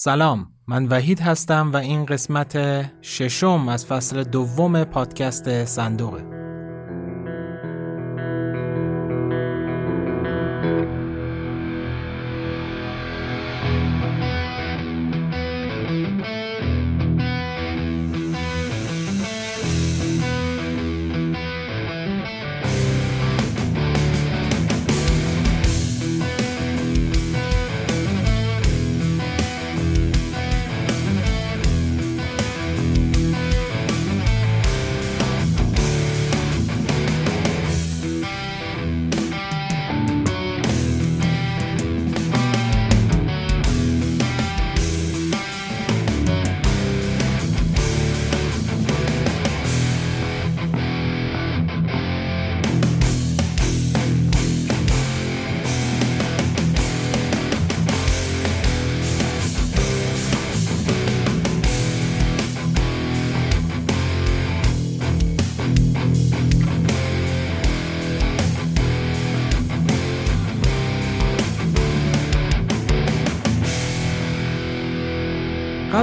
سلام من وحید هستم و این قسمت ششم از فصل دوم پادکست صندوقه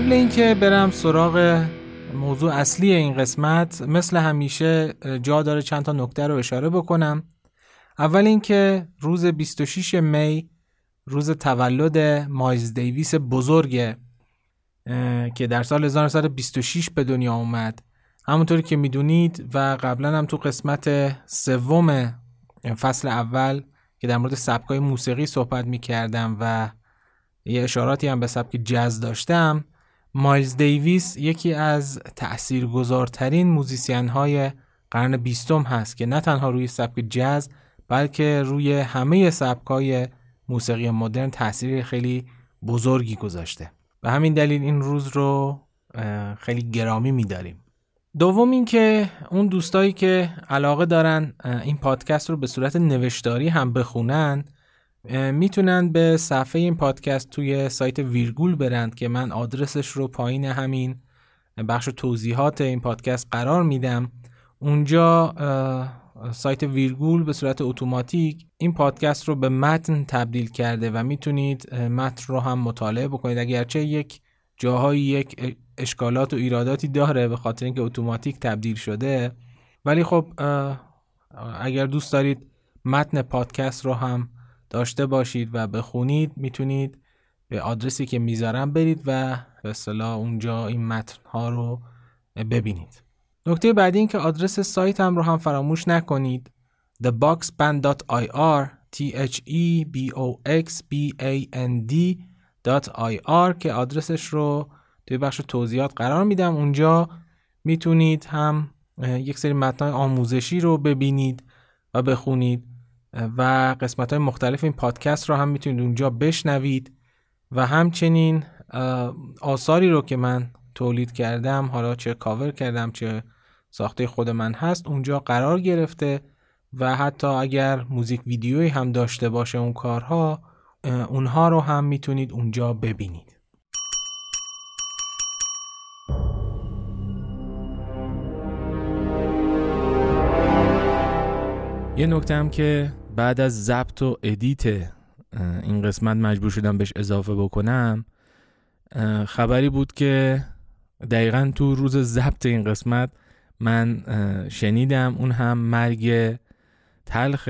قبل اینکه برم سراغ موضوع اصلی این قسمت مثل همیشه جا داره چند تا نکته رو اشاره بکنم. اول اینکه روز 26 می روز تولد مایز دیویس بزرگه که در سال 1926 به دنیا اومد. همونطوری که می‌دونید و قبلا هم تو قسمت سوم فصل اول که در مورد سبکای موسیقی صحبت می‌کردم و یه اشاراتی هم به سبک جز داشتم مایلز دیویس یکی از تأثیرگذارترین موزیسین های قرن بیستم هست که نه تنها روی سبک جز بلکه روی همه سبک های موسیقی مدرن تاثیر خیلی بزرگی گذاشته. به همین دلیل این روز رو خیلی گرامی میداریم. دوم اینکه اون دوستایی که علاقه دارن این پادکست رو به صورت نوشتاری هم بخونن می‌تونن به صفحه این پادکست توی سایت ویرگول برند که من آدرسش رو پایین همین بخش توضیحات این پادکست قرار میدم اونجا سایت ویرگول به صورت اتوماتیک این پادکست رو به متن تبدیل کرده و می‌تونید متن رو هم مطالعه بکنید. اگرچه یک جاهایی یک اشکالات و ایراداتی داره به خاطر اینکه اتوماتیک تبدیل شده ولی خب اگر دوست دارید متن پادکست رو هم داشته باشید و بخونید می‌تونید به آدرسی که می‌ذارم برید و به اصطلاح اونجا این متن ها رو ببینید. نکته بعدی این که آدرس سایت هم رو هم فراموش نکنید. theboxband.ir t h e b o x b a n d.ir که آدرسش رو توی بخش توضیحات قرار میدم. اونجا می‌تونید هم یک سری متن آموزشی رو ببینید و بخونید. و قسمت های مختلف این پادکست رو هم می‌تونید اونجا بشنوید و همچنین آثاری رو که من تولید کردم حالا چه کاور کردم چه ساخته خود من هست اونجا قرار گرفته و حتی اگر موزیک ویدیویی هم داشته باشه اون کارها اونها رو هم می‌تونید اونجا ببینید. یه نکته هم که بعد از ضبط و ادیت این قسمت مجبور شدم بهش اضافه بکنم خبری بود که دقیقا تو روز ضبط این قسمت من شنیدم. اون هم مرگ تلخ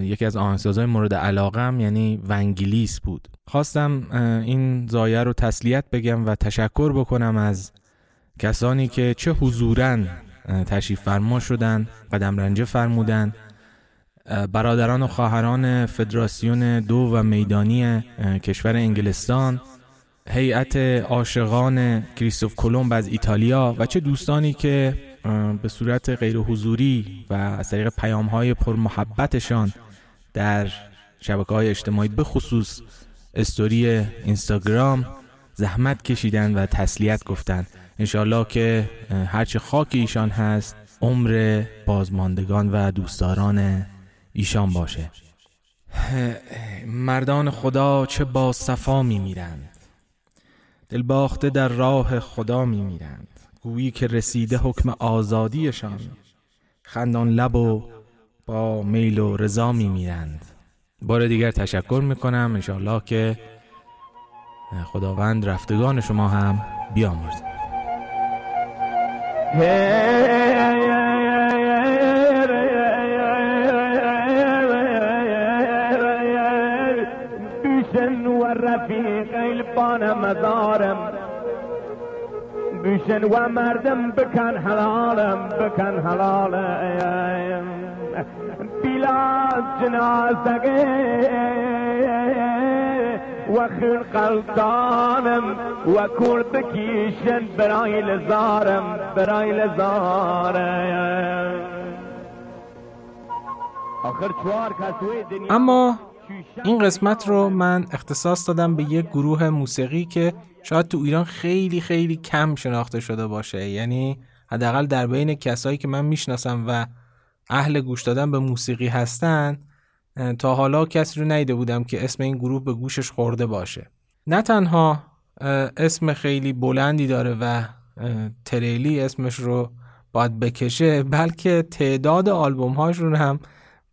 یکی از آهنگسازهای مورد علاقم یعنی ونگلیس بود. خواستم این زایه رو تسلیت بگم و تشکر بکنم از کسانی که چه حضورا تشریف فرما شدن قدم رنجه فرمودن برادران و خواهران فدراسیون دو و میدانی کشور انگلستان هیئت عاشقان کریستوف کلمب از ایتالیا و چه دوستانی که به صورت غیر حضوری و از طریق پیام های پرمحبتشان در شبکه های اجتماعی به خصوص استوری اینستاگرام زحمت کشیدن و تسلیت گفتن. انشالله که هرچه خاک ایشان هست عمر بازماندگان و دوستداران ایشان باشه. مردان خدا چه با صفا می میرند دلباخته در راه خدا می میرند گویی که رسیده حکم آزادیشان. خندان لب و با میل و رضا می میرند بار دیگر تشکر می‌کنم. انشاءالله که خداوند رفتگان شما هم بیامرزد البان مزارم. بشن و مردم بکن حلالم بکن حلالم. بلا جنازه و خیر قلطانم و کل بکیشن برای لزارم برای لزارم. اما این قسمت رو من اختصاص دادم به یک گروه موسیقی که شاید تو ایران خیلی خیلی کم شناخته شده باشه. یعنی حداقل در بین کسایی که من می‌شناسم و اهل گوش دادن به موسیقی هستن تا حالا کسی رو ندیده بودم که اسم این گروه به گوشش خورده باشه. نه تنها اسم خیلی بلندی داره و تریلی اسمش رو باید بکشه بلکه تعداد آلبوم هاشون هم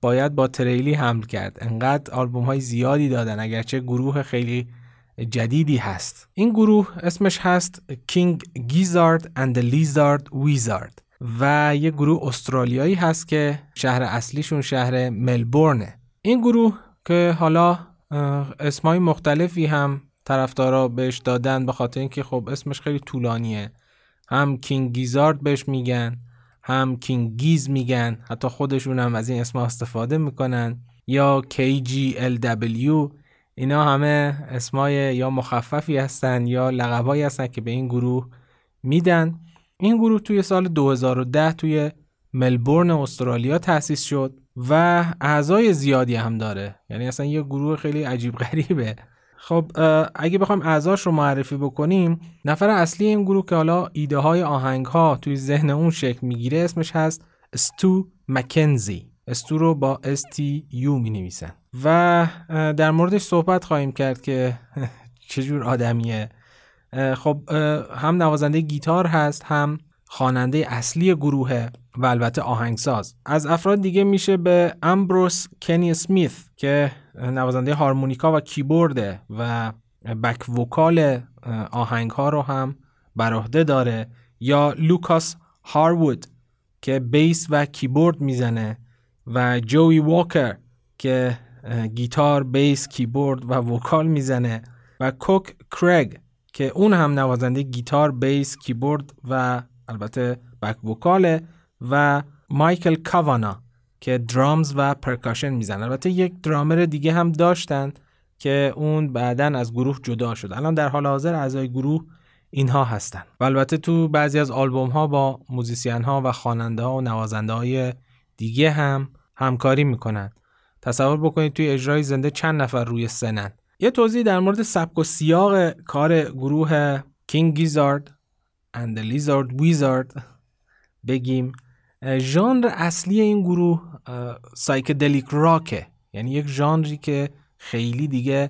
باید با تریلی حمل کرد. انقدر آلبوم های زیادی دادن اگرچه گروه خیلی جدیدی هست. این گروه اسمش هست King Gizzard and the Lizard Wizard و یه گروه استرالیایی هست که شهر اصلیشون شهر ملبورنه. این گروه که حالا اسمای مختلفی هم طرفدارا بهش دادن به خاطر اینکه خب اسمش خیلی طولانیه. هم کینگ گیزارد بهش میگن هم کینگ گیز میگن حتی خودشون هم از این اسم استفاده می‌کنن یا KGLW اینا همه اسمای یا مخففی هستن یا لقبایی هستن که به این گروه میدن. این گروه توی سال 2010 توی ملبورن استرالیا تأسیس شد و اعضای زیادی هم داره. یعنی اصلا یه گروه خیلی عجیب غریبه. خب اگه بخوایم اعضاش رو معرفی بکنیم نفر اصلی این گروه که حالا ایده های آهنگ ها توی ذهن اون شکل می‌گیره اسمش هست استو مکنزی. استو رو با STU می نویسن و در موردش صحبت خواهیم کرد که چجور آدمیه. خب هم نوازنده گیتار هست هم خواننده اصلی گروهه و البته آهنگساز. از افراد دیگه میشه به امبروس کنی سمیث که نوازنده هارمونیکا و کیبورده و back vocal آهنگ ها رو هم بر عهده داره یا لوکاس هاروود که بیس و کیبورد می‌زنه و جوی واکر که گیتار، بیس، کیبورد و vocal می‌زنه و کوک کریگ که اون هم نوازنده گیتار، بیس، کیبورد و البته back vocal ه و مایکل کاوانا که drums و percussion می‌زنه البته یک درامر دیگه هم داشتن که اون بعدا از گروه جدا شد. الان در حال حاضر اعضای گروه اینها هستن. و البته تو بعضی از آلبوم ها با musician ها و خواننده ها و نوازنده های دیگه هم همکاری می‌کنن. تصور بکنید توی اجرای زنده چند نفر روی سنن. یه توضیح در مورد سبک و سیاق کار گروه King Gizzard and the Lizard Wizard بگیم. ژانر اصلی این گروه psychedelic rock ه یعنی یک ژانری که خیلی دیگه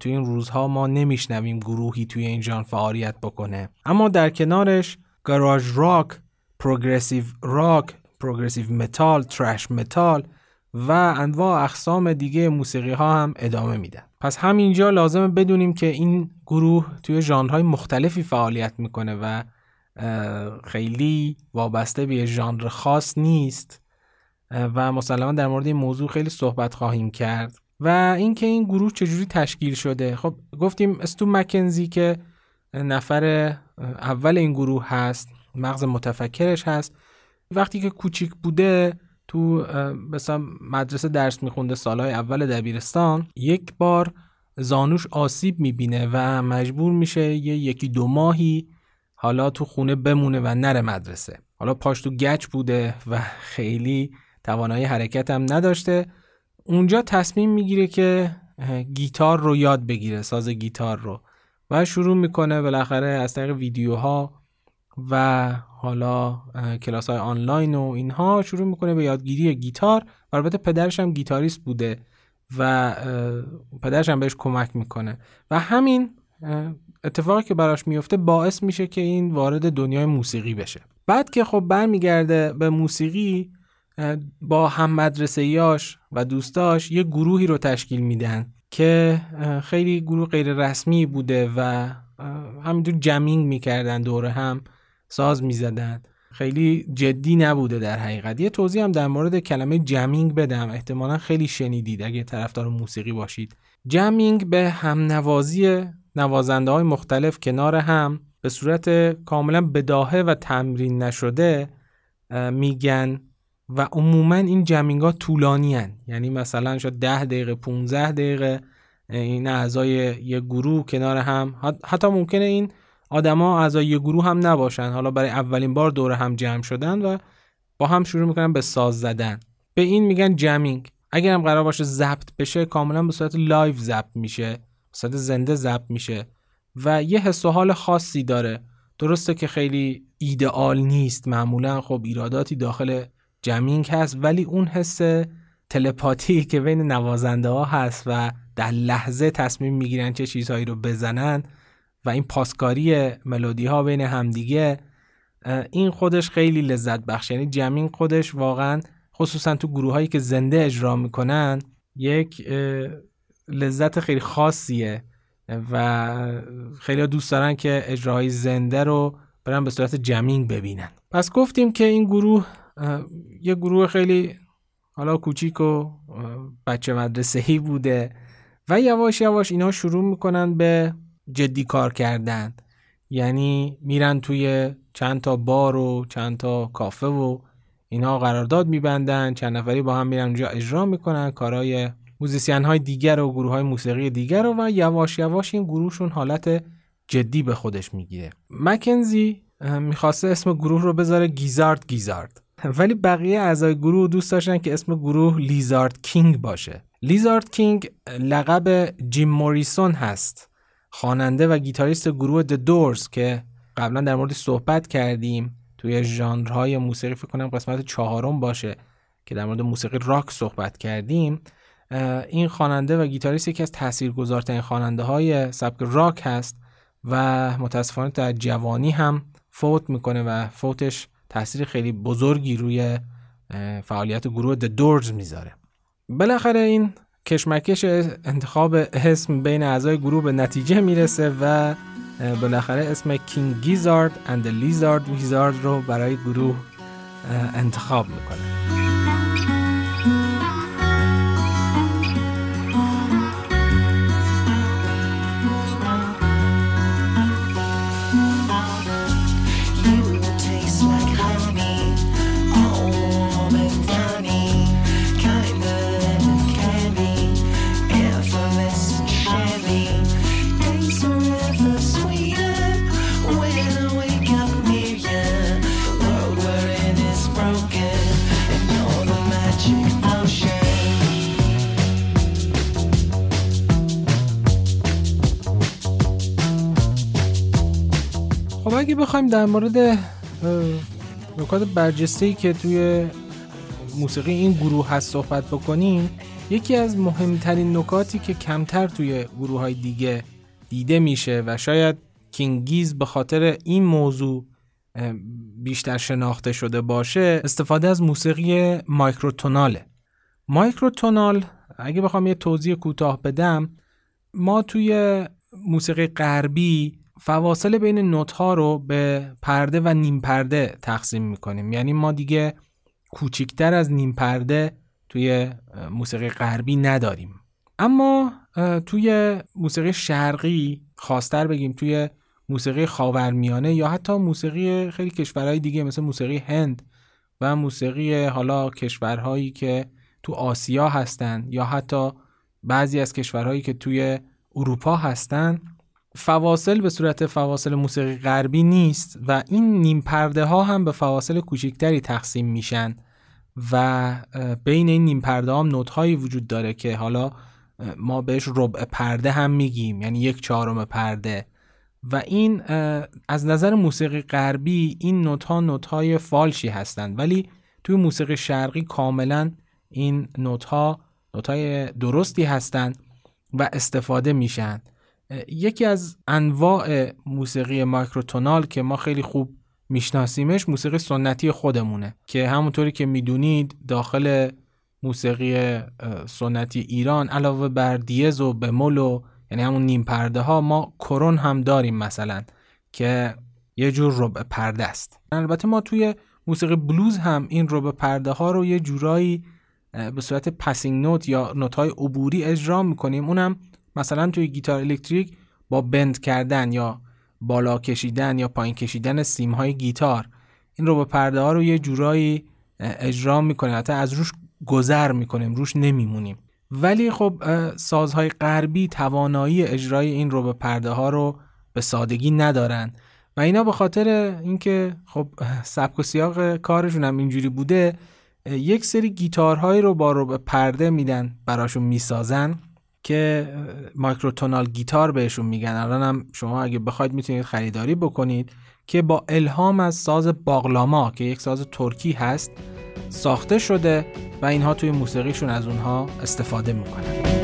توی این روزها ما نمیشنویم گروهی توی این ژانر فعالیت بکنه. اما در کنارش garage rock progressive rock progressive metal thrash metal و انواع اقسام دیگه موسیقی ها هم ادامه میدن. پس همینجا لازمه بدونیم که این گروه توی ژانرهای مختلفی فعالیت می‌کنه و خیلی وابسته به ژانر خاص نیست. و مسلما در مورد این موضوع خیلی صحبت خواهیم کرد. و اینکه این گروه چجوری تشکیل شده. خب گفتیم استو مکنزی که نفر اول این گروه هست مغز متفکرش هست. وقتی که کوچیک بوده تو مثلا مدرسه درس میخونده سالهای اول دبیرستان یک بار زانوش آسیب می‌بینه و مجبور میشه یه یکی دو ماهی حالا تو خونه بمونه و نره مدرسه. حالا پاش تو گچ بوده و خیلی توانایی حرکت هم نداشته. اونجا تصمیم می‌گیره که گیتار رو یاد بگیره ساز گیتار رو. و شروع می‌کنه بالاخره از طریق ویدیوها و حالا کلاس های آنلاین و اینها شروع می‌کنه به یادگیری گیتار. و البته پدرش هم گیتاریست بوده و پدرش هم بهش کمک می‌کنه. و همین اتفاقی که براش میفته باعث میشه که این وارد دنیای موسیقی بشه. بعد که خب برمیگرده به موسیقی با هم مدرسه یاش و دوستاش یه گروهی رو تشکیل میدن که خیلی گروه غیر رسمی بوده و همینطور جمینگ می‌کردن دوره هم ساز می‌زدن. خیلی جدی نبوده در حقیقت. یه توضیح هم در مورد کلمه جمینگ بدم. احتمالا خیلی شنیدید اگه طرفدار موسیقی باشید. جمینگ به هم نوازی نوازنده های مختلف کنار هم به صورت کاملا بداهه و تمرین نشده میگن و عموما این jamming ها طولانی هن. یعنی مثلا شاید ده دقیقه 15 دقیقه این اعضای یه گروه کنار هم. حتی ممکنه این آدما اعضای یه گروه هم نباشن. حالا برای اولین بار دور هم جمع شدن و با هم شروع می‌کنن به ساز زدن. به این میگن jamming. اگر هم قرار باشه ضبط بشه کاملا به صورت live ضبط میشه. صورت زنده ضبط میشه و یه حس و حال خاصی داره. درسته که خیلی ایدئال نیست معمولا خب ایراداتی داخل جمینگ هست ولی اون حس تلپاتی که بین نوازنده ها هست و در لحظه تصمیم می‌گیرن چه چیزهایی رو بزنن و این پاسکاری ملودی ها بین همدیگه این خودش خیلی لذت بخش یعنی جمینگ خودش واقعا خصوصا تو گروه هایی که زنده اجرا می‌کنن یک لذت خیلی خاصیه و خیلی دوست دارن که اجراهای زنده رو برن به صورت جمینگ ببینن. پس گفتیم که این گروه یه گروه خیلی حالا کوچیک و بچه مدرسه بوده و یواش یواش اینا شروع می‌کنن به جدی کار کردن. یعنی میرن توی چند تا بار و چند تا کافه و اینا قرارداد میبندن چند نفری با هم میرن اونجا اجرا می‌کنن کارهای musician های دیگر و گروه های موسیقی دیگر رو و یواش یواش این گروهشون حالت جدی به خودش می‌گیره. مکنزی می‌خواسته اسم گروه رو بذاره Gizzard Gizzard. ولی بقیه اعضای گروه دوست داشتن که اسم گروه Lizard King باشه. Lizard King لقب جیم موریسون هست. خواننده و گیتاریست گروه The Doors که قبلا در موردش صحبت کردیم. توی ژانرهای موسیقی فکر کنم قسمت چهارم باشه که در مورد موسیقی راک صحبت کردیم. این خواننده و گیتاریست یکی از تاثیرگذارترین خواننده های سبک راک هست و متاسفانه در جوانی هم فوت می‌کنه و فوتش تاثیر خیلی بزرگی روی فعالیت گروه د دورز می‌ذاره. بالاخره این کشمکش انتخاب اسم بین اعضای گروه به نتیجه می‌رسه و بالاخره اسم کینگ گیزارد اند لیزارد ویزارد رو برای گروه انتخاب می‌کنه. اگه بخوایم در مورد نکات برجسته که توی موسیقی این گروه هست صحبت بکنیم یکی از مهمترین نکاتی که کمتر توی گروه های دیگه دیده میشه و شاید کینگیز به خاطر این موضوع بیشتر شناخته شده باشه استفاده از موسیقی مایکروتوناله. مایکروتونال اگه بخوام یه توضیح کوتاه بدم ما توی موسیقی غربی فواصل بین نوت ها رو به پرده و نیم پرده تقسیم می‌کنیم. یعنی ما دیگه کوچیکتر از نیم پرده توی موسیقی غربی نداریم. اما توی موسیقی شرقی خواستر بگیم توی موسیقی خاورمیانه یا حتی موسیقی خیلی کشورهای دیگه مثل موسیقی هند و موسیقی حالا کشورهایی که تو آسیا هستن یا حتی بعضی از کشورهایی که توی اروپا هستن فواصل به صورت فواصل موسیقی غربی نیست و این نیم پرده ها هم به فواصل کوچکتری تقسیم میشن و بین این نیم پرده هم نوت هایی وجود داره که حالا ما بهش ربع پرده هم میگیم یعنی یک چهارم پرده. و این از نظر موسیقی غربی این نوت ها نوت های فالشی هستند ولی توی موسیقی شرقی کاملا این نوت ها نوت های درستی هستند و استفاده میشن. یکی از انواع موسیقی مایکروتونال که ما خیلی خوب میشناسیمش موسیقی سنتی خودمونه که همونطوری که می‌دونید داخل موسیقی سنتی ایران علاوه بر دیز و بمول و یعنی همون نیم پرده ها ما کرون هم داریم مثلا که یه جور ربع پرده است. البته ما توی موسیقی بلوز هم این ربع پرده ها رو یه جورایی به صورت passing note یا نوت های عبوری اجرا می‌کنیم. اونم مثلا توی گیتار الکتریک با bend کردن یا بالا کشیدن یا پایین کشیدن سیم های گیتار این ربع پرده ها رو یه جورایی اجرا می‌کنیم. حتی از روش گذر می‌کنیم روش نمیمونیم. ولی خب سازهای غربی توانایی اجرای این ربع پرده ها رو به سادگی ندارن. و اینا به خاطر اینکه خب سبک و سیاق کارشون هم اینجوری بوده یک سری گیتارهایی رو با رو به پرده میدن براشون می‌سازن. که مایکروتونال گیتار بهشون میگن. الان هم شما اگه بخواید می‌تونید خریداری بکنید که با الهام از ساز باغلاما که یک ساز ترکی هست ساخته شده و اینها توی موسیقیشون از اونها استفاده می‌کنن.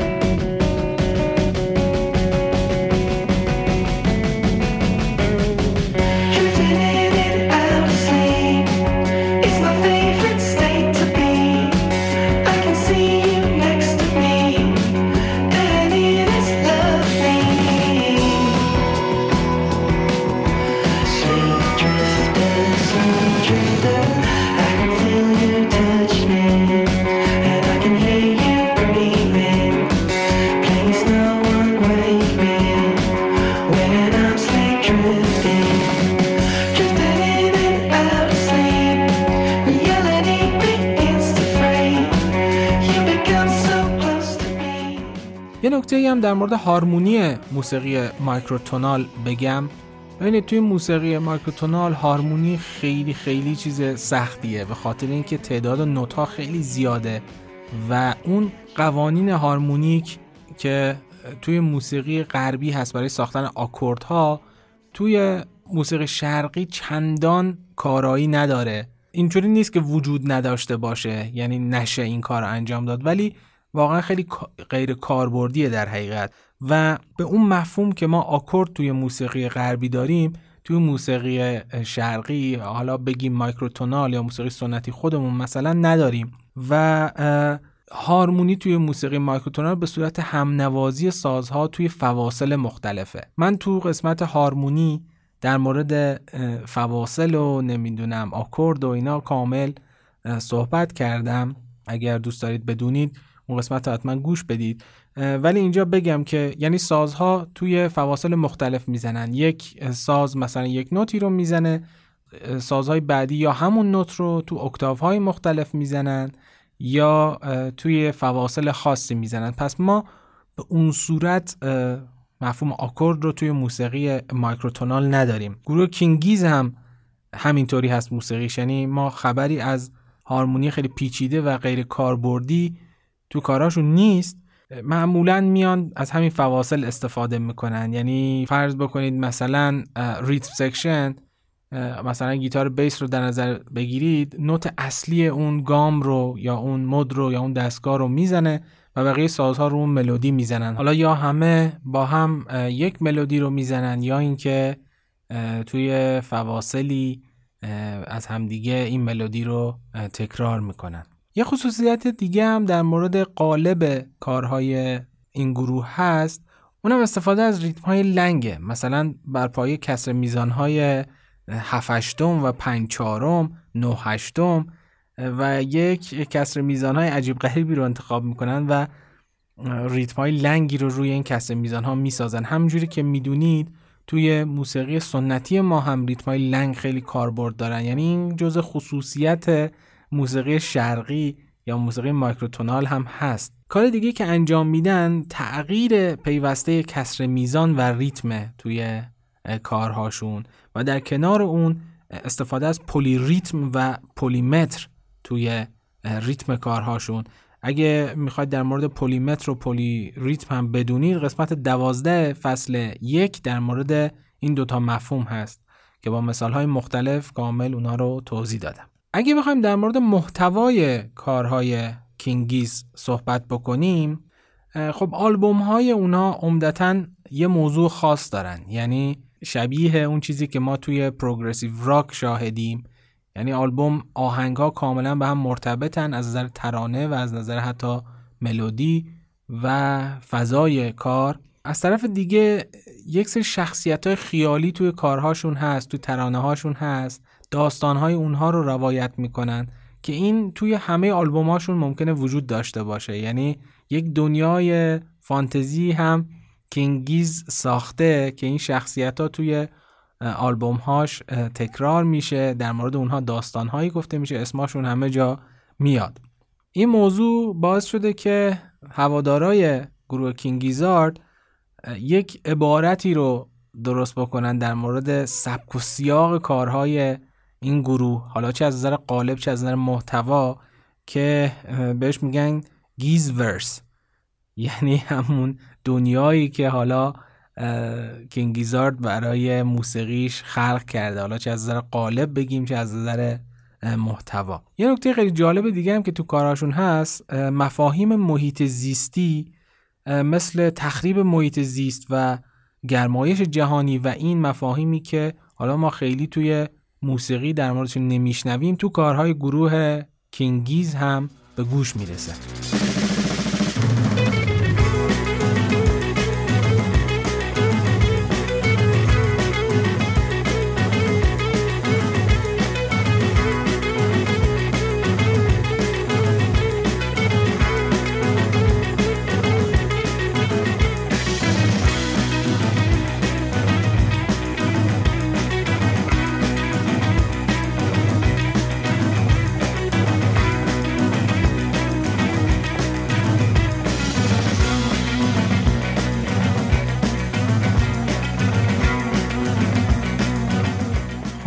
هم در مورد هارمونی موسیقی مایکروتونال بگم. ببینید توی موسیقی مایکروتونال هارمونی خیلی خیلی چیز سختیه به خاطر اینکه تعداد نوت خیلی زیاده و اون قوانین هارمونیک که توی موسیقی غربی هست برای ساختن ها توی موسیقی شرقی چندان کارایی نداره. اینطوری نیست که وجود نداشته باشه یعنی نشه این کار انجام داد. ولی واقعا خیلی غیر کاربردیه در حقیقت. و به اون مفهوم که ما آکورد توی موسیقی غربی داریم توی موسیقی شرقی حالا بگیم مایکروتونال یا موسیقی سنتی خودمون مثلا نداریم. و هارمونی توی موسیقی مایکروتونال به صورت همنوازی سازها توی فواصل مختلفه. من تو قسمت هارمونی در مورد فواصل و نمی‌دونم آکورد و اینا کامل صحبت کردم. اگر دوست دارید بدونید اون قسمت حتما گوش بدید. ولی اینجا بگم که یعنی سازها توی فواصل مختلف می‌زنن. یک ساز مثلا یک نوتی رو می‌زنه سازهای بعدی یا همون نوت رو تو اکتاف های مختلف می‌زنن یا توی فواصل خاصی می‌زنن. پس ما به اون صورت مفهوم آکورد رو توی موسیقی مایکروتونال نداریم. گروه کینگیز هم همینطوری هست موسیقیش. یعنی ما خبری از هارمونی خیلی پیچیده و غیر کاربردی تو کاراشون نیست معمولا میان از همین فواصل استفاده می‌کنن. یعنی فرض بکنید مثلا rhythm section مثلا گیتار بیس رو در نظر بگیرید نوت اصلی اون گام رو یا اون مد رو یا اون دستگاه رو می‌زنه و بقیه سازها رو اون ملودی می‌زنن. حالا یا همه با هم یک ملودی رو می‌زنن یا اینکه توی فواصلی از همدیگه این ملودی رو تکرار می‌کنن. یه خصوصیت دیگه هم در مورد قالب کارهای این گروه هست. اونم استفاده از ریتم های لنگه. مثلا بر پایه کسر میزان های 7 و 5 چهارم 9 هشتم و یک کسر میزان های عجیب غریبی رو انتخاب می‌کنن و ریتم های لنگی رو روی این کسر میزان ها می‌سازن. همجوری که می‌دونید توی موسیقی سنتی ما هم ریتم های لنگ خیلی کاربرد دارن. یعنی این جز خصوصیت موسیقی شرقی یا موسیقی microtonal هم هست. کار دیگه که انجام میدن تغییر پیوسته کسر میزان و ریتم توی کارهاشون و در کنار اون استفاده از polyrhythm و polymeter توی ریتم کارهاشون. اگه می‌خواید در مورد polymeter و polyrhythm هم بدونید قسمت دوازده فصل یک در مورد این دوتا مفهوم هست که با مثال های مختلف کامل اونا رو توضیح دادم. اگه بخوایم در مورد محتوای کارهای کینگیز صحبت بکنیم خب آلبوم های اونا عمدتا یه موضوع خاص دارن. یعنی شبیه اون چیزی که ما توی پروگرسیو راک شاهدیم. یعنی آلبوم آهنگ ها کاملا به هم مرتبطن از نظر ترانه و از نظر حتی ملودی و فضای کار. از طرف دیگه یک سری شخصیت های خیالی توی کارهاشون هست توی ترانه هاشون هست. داستان های اونها رو روایت می‌کنن که این توی همه آلبوماشون ممکنه وجود داشته باشه. یعنی یک دنیای فانتزی هم کینگیز ساخته که این شخصیت ها توی آلبوم هاش تکرار میشه در مورد اونها داستان هایی گفته میشه اسماشون همه جا میاد. این موضوع باعث شده که هوادارای گروه کینگیزارد یک عبارتی رو درست بکنن در مورد سبک و سیاق کارهای این گروه حالا چه از نظر قالب چه از نظر محتوا که بهش میگن گیزورس. یعنی همون دنیایی که حالا کینگیزارد برای موسیقیش خلق کرده. حالا چه از نظر قالب بگیم چه از نظر محتوا. یه نکته خیلی جالب دیگه هم که تو کاراشون هست مفاهیم محیط زیستی مثل تخریب محیط زیست و گرمایش جهانی و این مفاهیمی که حالا ما خیلی توی موسیقی در موردشون نمیشنویم تو کارهای گروه کینگیز هم به گوش می‌رسه.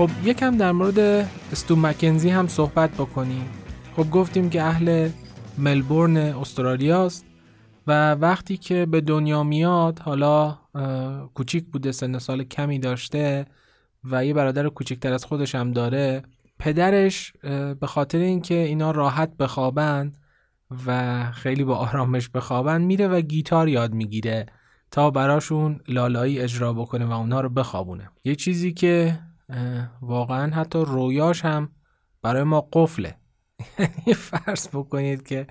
خب یکم در مورد استو مکنزی هم صحبت بکنیم. خب گفتیم که اهل ملبورن استرالیاست و وقتی که به دنیا میاد حالا کوچیک بوده سن سال کمی داشته و یه برادر کوچیکتر از خودش هم داره پدرش به خاطر اینکه اینا راحت بخوابن و خیلی با آرامش بخوابن میره و گیتار یاد می‌گیره تا براشون لالایی اجرا بکنه و اونها رو بخوابونه. یه چیزی که واقعا حتی رویاش هم برای ما قفله. فرض بکنید که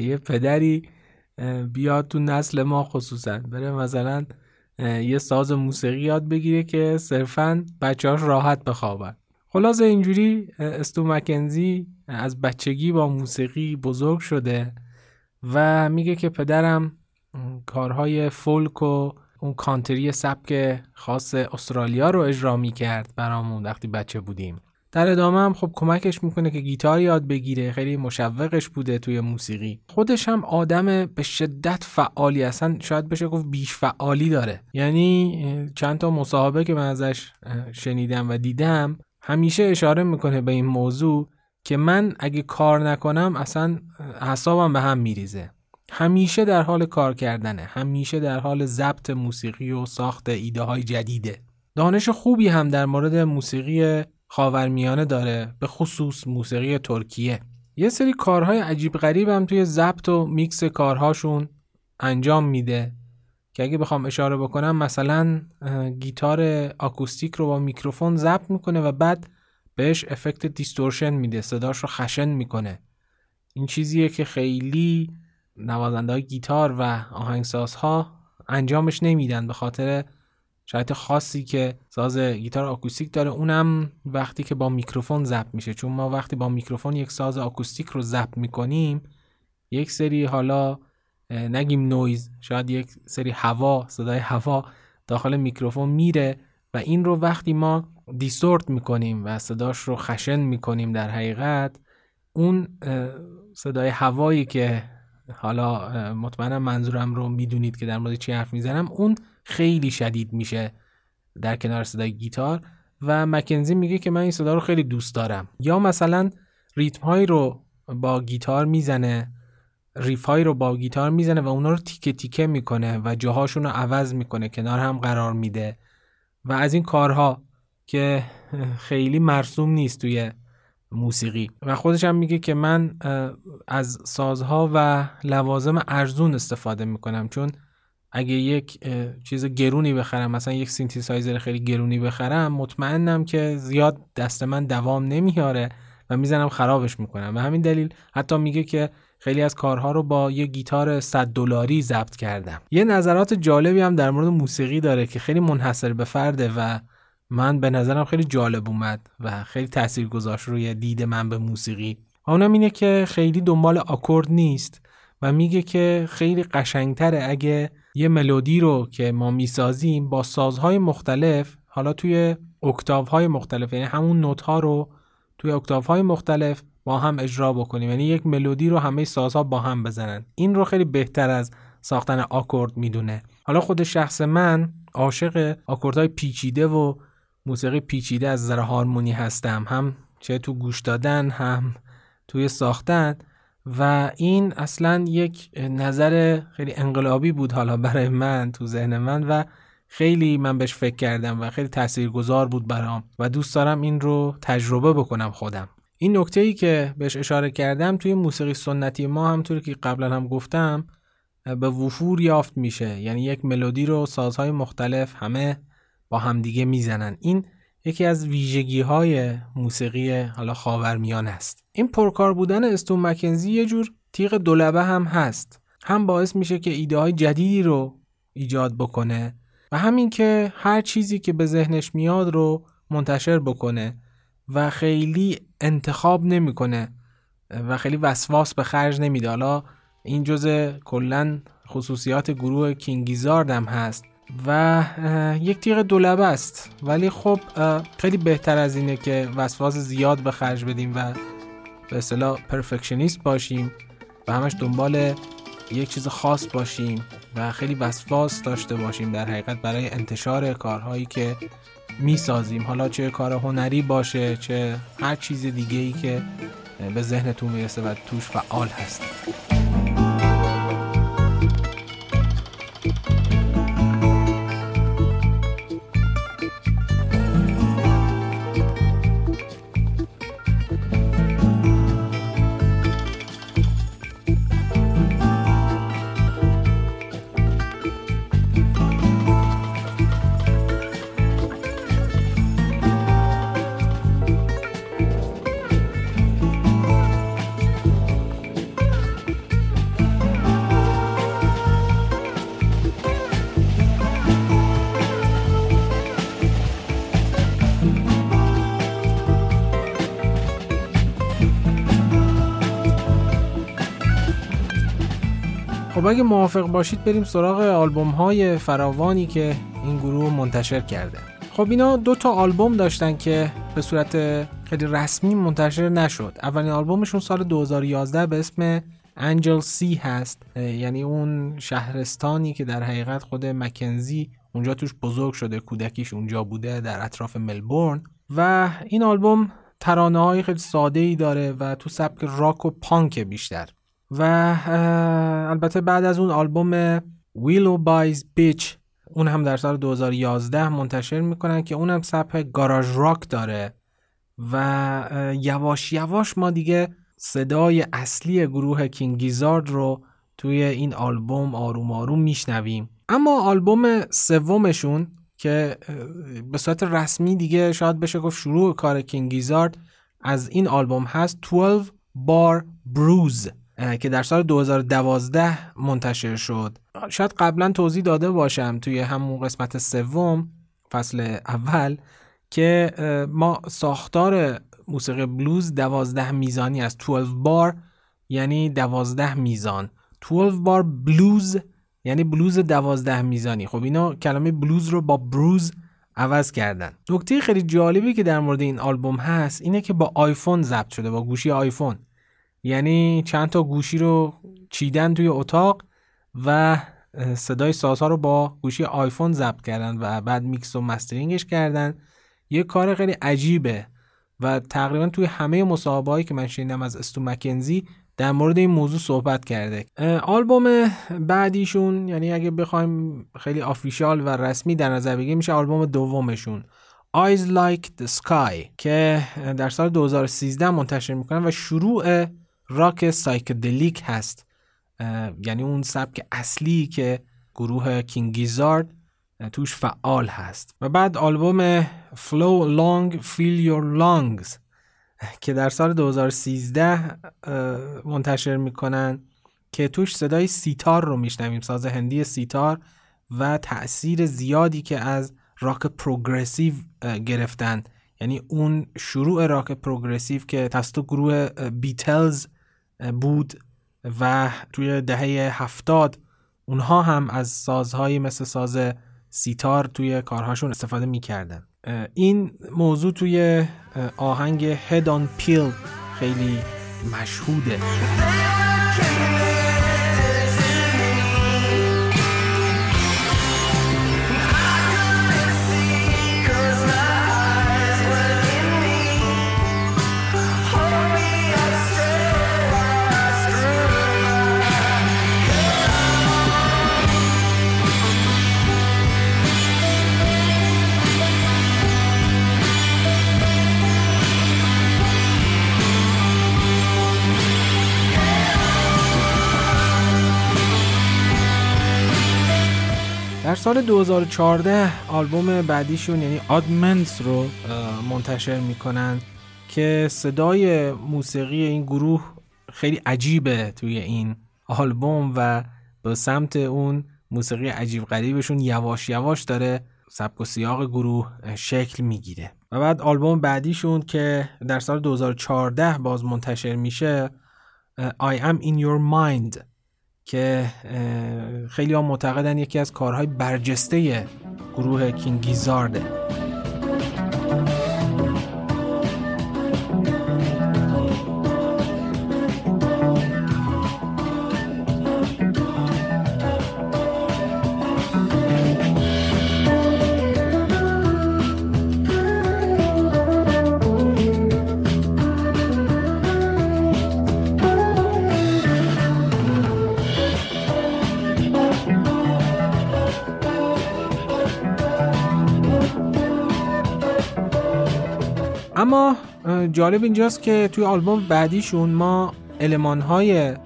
یه پدری بیاد تو نسل ما خصوصا بره مثلا یه ساز موسیقی یاد بگیره که صرفا بچهاش راحت بخوابن. خلاصه اینجوری استو مکنزی از بچگی با موسیقی بزرگ شده و میگه که پدرم کارهای فولک و اون کانتری سبک خاص استرالیا رو اجرا می کرد برامون وقتی بچه بودیم. در ادامه هم خب کمکش می‌کنه که گیتار یاد بگیره خیلی مشوقش بوده توی موسیقی. خودش هم آدم به شدت فعالی اصلا شاید بشه گفت بیش فعالی داره. یعنی چند تا مصاحبه که من ازش شنیدم و دیدم همیشه اشاره می‌کنه به این موضوع که من اگه کار نکنم اصلا حسابم به هم میریزه. همیشه در حال کار کردنه. همیشه در حال ضبط موسیقی و ساخت ایده های جدیده. دانش خوبی هم در مورد موسیقی خاورمیانه داره به خصوص موسیقی ترکیه. یه سری کارهای عجیب غریب هم توی ضبط و میکس کارهاشون انجام میده که اگه بخوام اشاره بکنم مثلا گیتار آکوستیک رو با میکروفون ضبط می‌کنه و بعد بهش افکت distortion میده صداش رو خشن می‌کنه. این چیزیه که خیلی نوازنده های گیتار و آهنگسازها انجامش نمیدن به خاطر صدای خاصی که ساز گیتار آکوستیک داره. اونم وقتی که با میکروفون ضبط میشه. چون ما وقتی با میکروفون یک ساز آکوستیک رو ضبط می‌کنیم یک سری حالا نگیم نویز شاید یک سری هوا صدای هوا داخل میکروفون میره و این رو وقتی ما distort می‌کنیم و صداش رو خشن می‌کنیم در حقیقت اون صدای هوایی که حالا مطمئنم منظورم رو می‌دونید که در مورد چی حرف می‌زنم. اون خیلی شدید میشه در کنار صدای گیتار و مکنزی میگه که من این صدا رو خیلی دوست دارم. یا مثلا ریتم هایی رو با گیتار می‌زنه ریف هایی رو با گیتار می‌زنه و اونا رو تیکه تیکه می‌کنه و جاهاشون رو عوض می‌کنه کنار هم قرار میده. و از این کارها که خیلی مرسوم نیست توی موسیقی. و خودش هم میگه که من از سازها و لوازم ارزون استفاده می‌کنم. چون اگه یک چیز گرونی بخرم مثلا یک سینتیسایزر خیلی گرونی بخرم مطمئنم که زیاد دست من دوام نمیاره و می‌زنم خرابش می‌کنم. و همین دلیل حتی میگه که خیلی از کارها رو با یه گیتار 100 دلاری ضبط کردم. یه نظرات جالبی هم در مورد موسیقی داره که خیلی منحصر به فرده و من به نظرم خیلی جالب اومد و خیلی تاثیر گذاشت روی دید من به موسیقی. اونم اینه که خیلی دنبال آکورد نیست و میگه که خیلی قشنگتره اگه یه ملودی رو که ما می‌سازیم با سازهای مختلف حالا توی اکتاوهای مختلف یعنی همون نوت ها رو توی اکتاوهای مختلف با هم اجرا بکنیم. یعنی یک ملودی رو همه سازها با هم بزنن. این رو خیلی بهتر از ساختن آکورد می‌دونه. حالا خود شخص من عاشق آکوردهای پیچیده و موسیقی پیچیده از نظر هارمونی هستم. هم چه تو گوش دادن هم توی ساختن. و این اصلا یک نظر خیلی انقلابی بود حالا برای من تو ذهن من و خیلی من بهش فکر کردم و خیلی تاثیرگذار بود برام و دوست دارم این رو تجربه بکنم خودم. این نکته ای که بهش اشاره کردم توی موسیقی سنتی ما همطوری که قبلا هم گفتم به وفور یافت میشه. یعنی یک ملودی رو سازهای مختلف همه با همدیگه می‌زنن. این یکی از ویژگی های موسیقی حالا خاورمیانه است. این پرکار بودن استون مکنزی یه جور تیغ دولبه هم هست. هم باعث میشه که ایده های جدیدی رو ایجاد بکنه و همین که هر چیزی که به ذهنش میاد رو منتشر بکنه و خیلی انتخاب نمی‌کنه و خیلی وسواس به خرج نمیده. حالا این جزء کلا خصوصیات گروه کینگیزارد هم هست. و یک تیغ دولبه است. ولی خب خیلی بهتر از اینه که وسواس زیاد به خرج بدیم و به اصطلاح پرفکشنیست باشیم و همش دنبال یک چیز خاص باشیم و خیلی وسواس داشته باشیم در حقیقت برای انتشار کارهایی که می‌سازیم. حالا چه کار هنری باشه چه هر چیز دیگه ای که به ذهنتون می‌رسه و توش فعال هستیم خب اگه موافق باشید بریم سراغ آلبوم های فراوانی که این گروه منتشر کرده. خب اینا دو تا آلبوم داشتن که به صورت خیلی رسمی منتشر نشد. اولین آلبومشون سال 2011 به اسم انجل سی هست. یعنی اون شهرستانی که در حقیقت خود مکنزی اونجا توش بزرگ شده کودکیش اونجا بوده در اطراف ملبورن. و این آلبوم ترانه های خیلی ساده ای داره و تو سبک راک و پانک بیشتر. و البته بعد از اون آلبوم ویلو بایز بیچ اون هم در سال 2011 منتشر می‌کنن که اونم سبک گاراژ راک داره و یواش یواش ما دیگه صدای اصلی گروه کینگیزارد رو توی این آلبوم آروم آروم میشنویم. اما آلبوم سومشون که به صورت رسمی دیگه شاید بشه گفت شروع کار کینگیزارد از این آلبوم هست 12 بار بروز که در سال 2012 منتشر شد. شاید قبلا توضیح داده باشم توی همون قسمت سوم فصل اول که ما ساختار موسیقی بلوز دوازده میزانی از 12 بار یعنی دوازده میزان. 12 بار بلوز یعنی بلوز دوازده میزانی. خب اینا کلمه بلوز رو با بروز عوض کردن. نکته خیلی جالبی که در مورد این آلبوم هست اینه که با آیفون ضبط شده با گوشی آیفون. یعنی چند تا گوشی رو چیدن توی اتاق و صدای سازها رو با گوشی آیفون ضبط کردن و بعد میکس و mastering ش کردن. یه کار خیلی عجیبه و تقریبا توی همه مصاحبه که من شنیدم از استو مکنزی در مورد این موضوع صحبت کرده. آلبوم بعدیشون یعنی اگه بخوایم خیلی official و رسمی در نظر بگیریم میشه آلبوم دومشون Eyes Like the Sky که در سال 2013 منتشر می‌کنن و شروع راک سایکدلیک هست. یعنی اون سبک اصلی که گروه King Gizzard توش فعال هست. و بعد آلبوم Float Along Fill Your Lungs که در سال 2013 منتشر می‌کنن که توش صدای سیتار رو میشنویم ساز هندی سیتار و تأثیر زیادی که از راک پروگرسیو گرفتن. یعنی اون شروع راک پروگرسیو که توسط گروه بیتلز بود و توی دهه هفتاد اونها هم از سازهایی مثل ساز سیتار توی کارهاشون استفاده می‌کردن. این موضوع توی آهنگ Head on Peel خیلی مشهوده. سال 2014 آلبوم بعدیشون یعنی آدمنتس رو منتشر می‌کنن که صدای موسیقی این گروه خیلی عجیبه توی این آلبوم و به سمت اون موسیقی عجیب غریبشون یواش یواش داره سبک و سیاق گروه شکل می‌گیره. و بعد آلبوم بعدیشون که در سال 2014 باز منتشر میشه I am in your mind. که خیلی ها معتقدن یکی از کارهای برجسته گروه کینگیزارده. جالب اینجاست که توی آلبوم بعدیشون ما های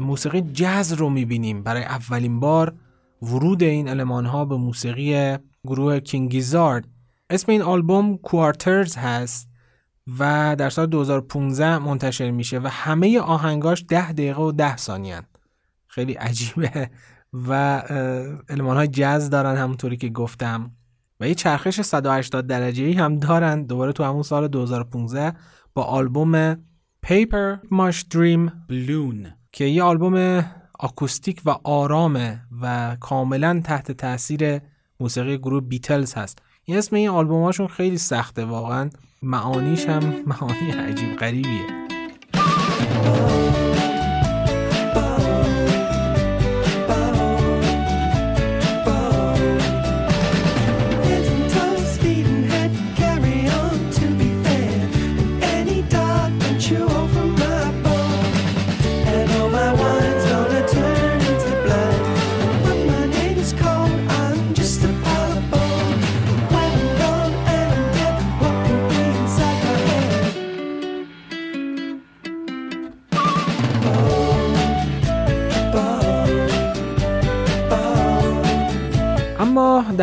موسیقی جز رو می‌بینیم. برای اولین بار ورود این ها به موسیقی گروه کینگیزارد اسم این آلبوم کوارترز هست و در سال 2015 منتشر میشه و همه آهنگاش ده دقیقه و ده ثانیه خیلی عجیبه و های جز دارن همونطوری که گفتم. و یه چرخش 180 درجه ای هم دارن دوباره تو همون سال 2015 با آلبوم Paper Mush Dream Balloon که یه آلبوم آکوستیک و آرامه و کاملا تحت تاثیر موسیقی گروه بیتلز هست. این اسم این آلبوماشون خیلی سخته واقعا. معانیش هم معانی عجیب غریبیه.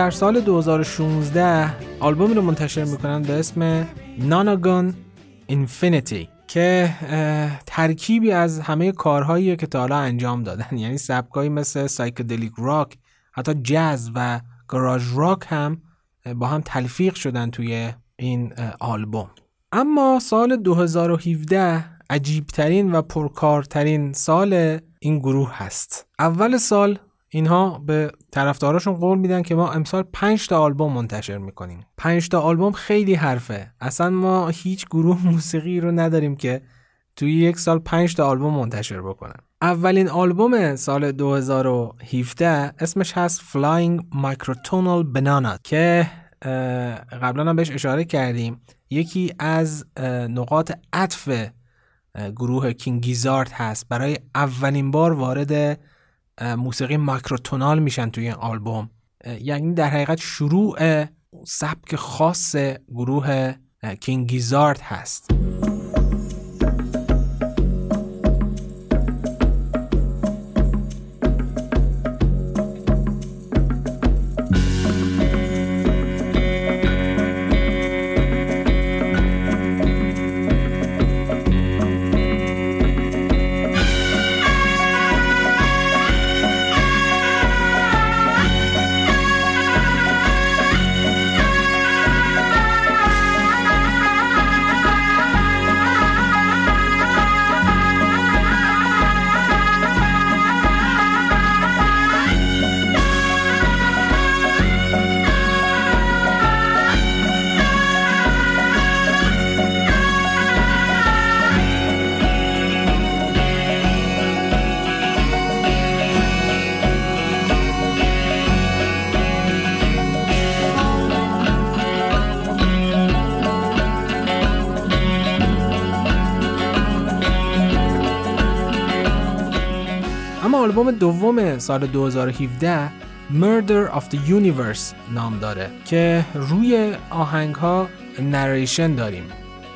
در سال 2016 آلبومی رو منتشر می‌کنن به اسم Nonagon Infinity که ترکیبی از همه کارهایی که تا حالا انجام دادن. یعنی سبکایی مثل سایکدلیک راک حتی جاز و گاراژ راک هم با هم تلفیق شدن توی این آلبوم. اما سال 2017 عجیبترین و پرکارترین سال این گروه هست. اول سال اینها به طرفداراشون قول میدن که ما امسال 5 تا آلبوم منتشر می‌کنیم. 5 تا آلبوم خیلی حرفه. اصلا ما هیچ گروه موسیقی رو نداریم که توی یک سال 5 تا آلبوم منتشر بکنن. اولین آلبوم سال 2017 اسمش هست Flying Microtonal Banana که قبلا هم بهش اشاره کردیم. یکی از نقاط عطف گروه کینگیزارت هست. برای اولین بار وارد موسیقی ماکروتونال میشن توی این آلبوم. یعنی در حقیقت شروع سبک خاص گروه کینگیزارد هست. آلبوم دوم سال 2017 Murder of the Universe نام داره که روی آهنگ ها نریشن داریم.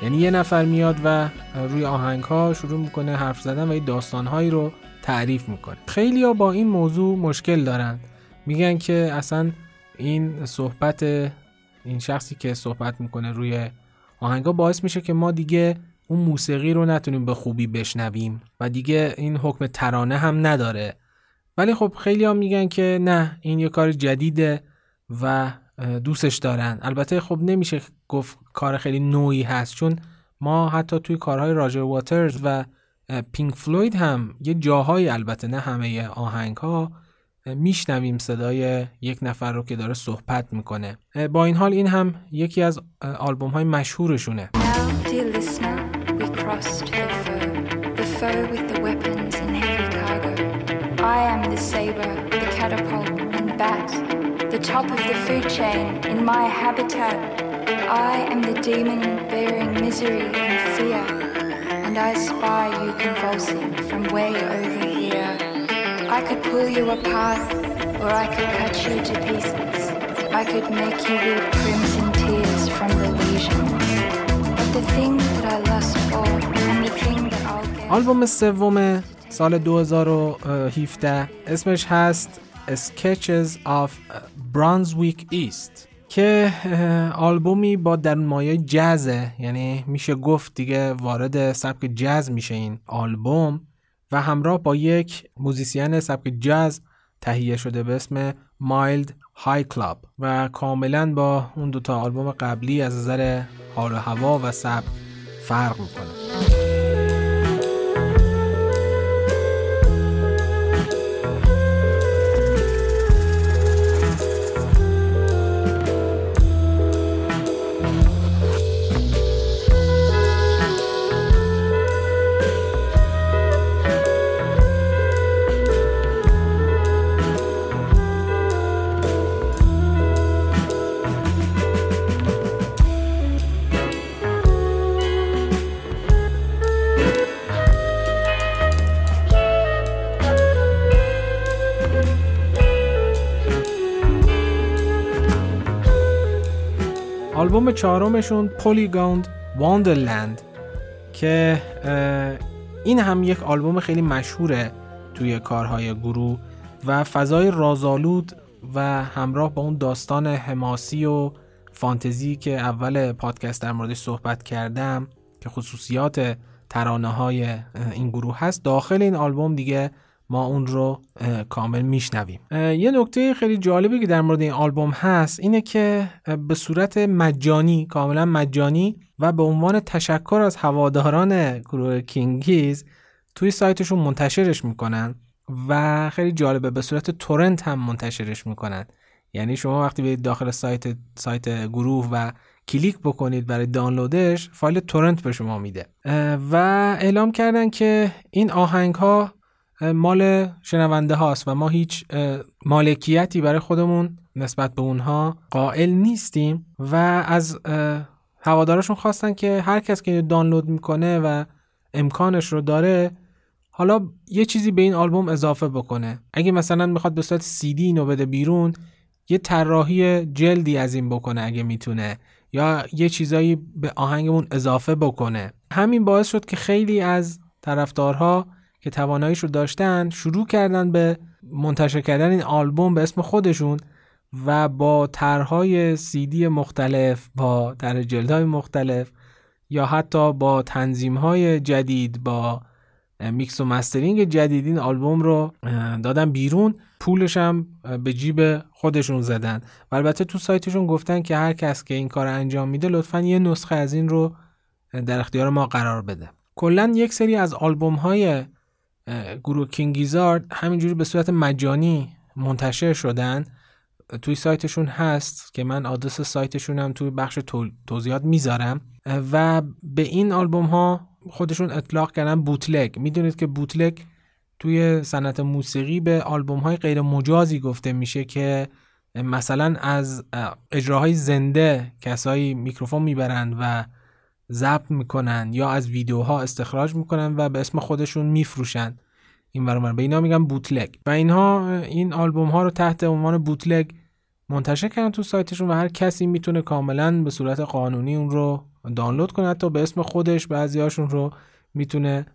یعنی یه نفر میاد و روی آهنگ ها شروع می‌کنه حرف زدن و یه داستان هایی رو تعریف می‌کنه. خیلی با این موضوع مشکل دارن. میگن که اصلا این صحبت این شخصی که صحبت می‌کنه روی آهنگا باعث میشه که ما دیگه اون موسیقی رو نتونیم به خوبی بشنویم و دیگه این حکم ترانه هم نداره. ولی خب خیلی هم میگن که نه این یه کار جدیده و دوستش دارن. البته خب نمیشه گفت کار خیلی نوعی هست چون ما حتی توی کارهای راجر واترز و پینک فلوید هم یه جاهایی البته نه همه آهنگ ها میشنویم صدای یک نفر رو که داره صحبت می‌کنه. با این حال این هم یکی از آلبوم های مشهورشونه. The sabre, the catapult and bat, the top of the food chain in my habitat. I am the demon bearing misery and fear, and I spy you convulsing from way over here. I could pull you apart, or I could cut you to pieces. I could make you weep crimson tears from the lesions. But the thing that I lust for, and the thing that I'll get. سال 2017 اسمش هست Sketches of Brunswick East که آلبومی با در مایه جزه یعنی میشه گفت دیگه وارد سبک جز میشه این آلبوم و همراه با یک موزیسین سبک جز تهیه شده به اسم Mild High Club و کاملا با اون دوتا آلبوم قبلی از نظر حال و هوا و سبک فرق می‌کنه. آلبوم چهارمشون پولیگوند واندرلند که این هم یک آلبوم خیلی مشهوره توی کارهای گروه و فضای رازآلود و همراه با اون داستان حماسی و فانتزی که اول پادکست در موردش صحبت کردم که خصوصیات ترانه های این گروه هست داخل این آلبوم دیگه ما اون رو کامل میشنویم. یه نکته خیلی جالبی که در مورد این آلبوم هست اینه که به صورت مجانی کاملا مجانی و به عنوان تشکر از هواداران گروه کینگیز توی سایتشون منتشرش می‌کنن و خیلی جالبه به صورت تورنت هم منتشرش می‌کنن. یعنی شما وقتی برید داخل سایت سایت گروه و کلیک بکنید برای دانلودش فایل تورنت به شما میده. و اعلام کردن که این آهنگ ها مال شنونده هاست و ما هیچ مالکیتی برای خودمون نسبت به اونها قائل نیستیم و از هوادارشون خواستن که هر کس که دانلود می‌کنه و امکانش رو داره حالا یه چیزی به این آلبوم اضافه بکنه. اگه مثلا می‌خواد به صورت سی دی اینو بده بیرون یه طراحی جلدی از این بکنه اگه می‌تونه یا یه چیزایی به آهنگمون اضافه بکنه. همین باعث شد که خیلی از طرفدارها که تواناییش رو داشتن شروع کردن به منتشر کردن این آلبوم به اسم خودشون و با طرحهای سیدی مختلف با طرح جلدهای مختلف یا حتی با تنظیمهای جدید با میکس و mastering جدید این آلبوم رو دادن بیرون پولش هم به جیب خودشون زدن. و البته تو سایتشون گفتن که هر کس که این کار انجام میده لطفا یه نسخه از این رو در اختیار ما قرار بده. کلا یک سری از آلبوم های گروه کینگیزارد همینجوری به صورت مجانی منتشر شدن. توی سایتشون هست که من آدرس سایتشون هم توی بخش توضیحات می‌ذارم. و به این آلبوم ها خودشون اطلاق کردن بوتلگ می‌دونید که بوتلگ توی صنعت موسیقی به آلبوم های غیر مجازی گفته میشه که مثلا از اجراهای زنده کسایی میکروفون می‌برند و ضبط می‌کنن یا از ویدیوها استخراج می‌کنن و به اسم خودشون میفروشن. این برابر به اینا میگن بوتلگ. و اینها این آلبوم ها رو تحت عنوان بوتلگ منتشر کردن تو سایتشون و هر کسی می‌تونه کاملا به صورت قانونی اون رو دانلود کنه. تا به اسم خودش بعضیاشون رو می‌تونه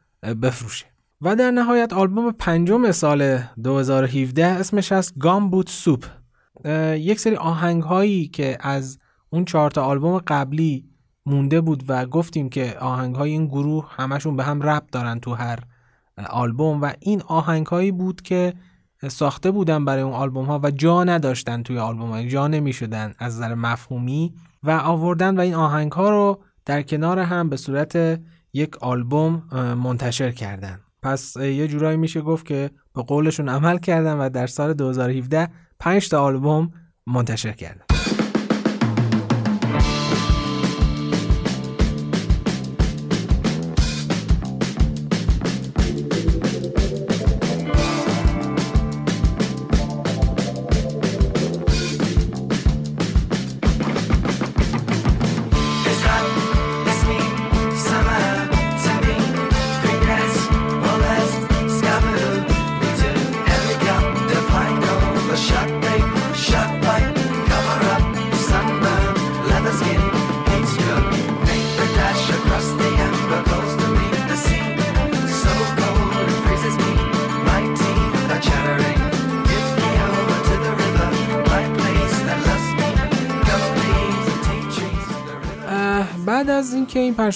بفروشه. و در نهایت آلبوم پنجم سال 2017 اسمش هست گام بوت سوپ یک سری آهنگ هایی که از اون چهار تا آلبوم قبلی مونده بود و گفتیم که آهنگ های این گروه همشون به هم ربط دارن تو هر آلبوم و این آهنگ هایی بود که ساخته بودن برای اون آلبوم ها و جا نداشتن توی آلبوم ها جا نمی شدن از نظر مفهومی و آوردن و این آهنگ ها رو در کنار هم به صورت یک آلبوم منتشر کردن. پس یه جورایی میشه گفت که به قولشون عمل کردن و در سال 2017 5 تا آلبوم منتشر کردن.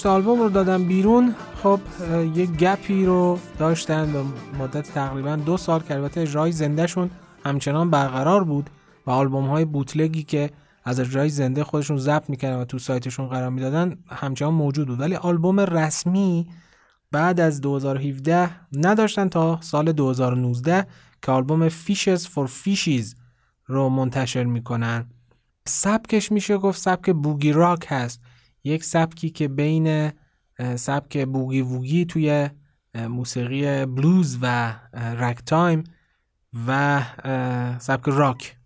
پنج آلبوم رو دادم بیرون. خب یه گپی رو داشتن به مدت تقریبا دو سال که البته اجرای زندهشون همچنان برقرار بود و آلبوم های بوتلگی که از اجرای زنده خودشون ضبط می‌کردن و تو سایتشون قرار می‌دادن همچنان موجود بود. ولی آلبوم رسمی بعد از 2017 نداشتن تا سال 2019 که آلبوم فیشز فور فیشیز رو منتشر می‌کنن. سبکش میشه گفت سبک بوگی راک هست. یک سبکی که بین سبک بوگی ووگی توی موسیقی بلوز و ragtime و سبک راک.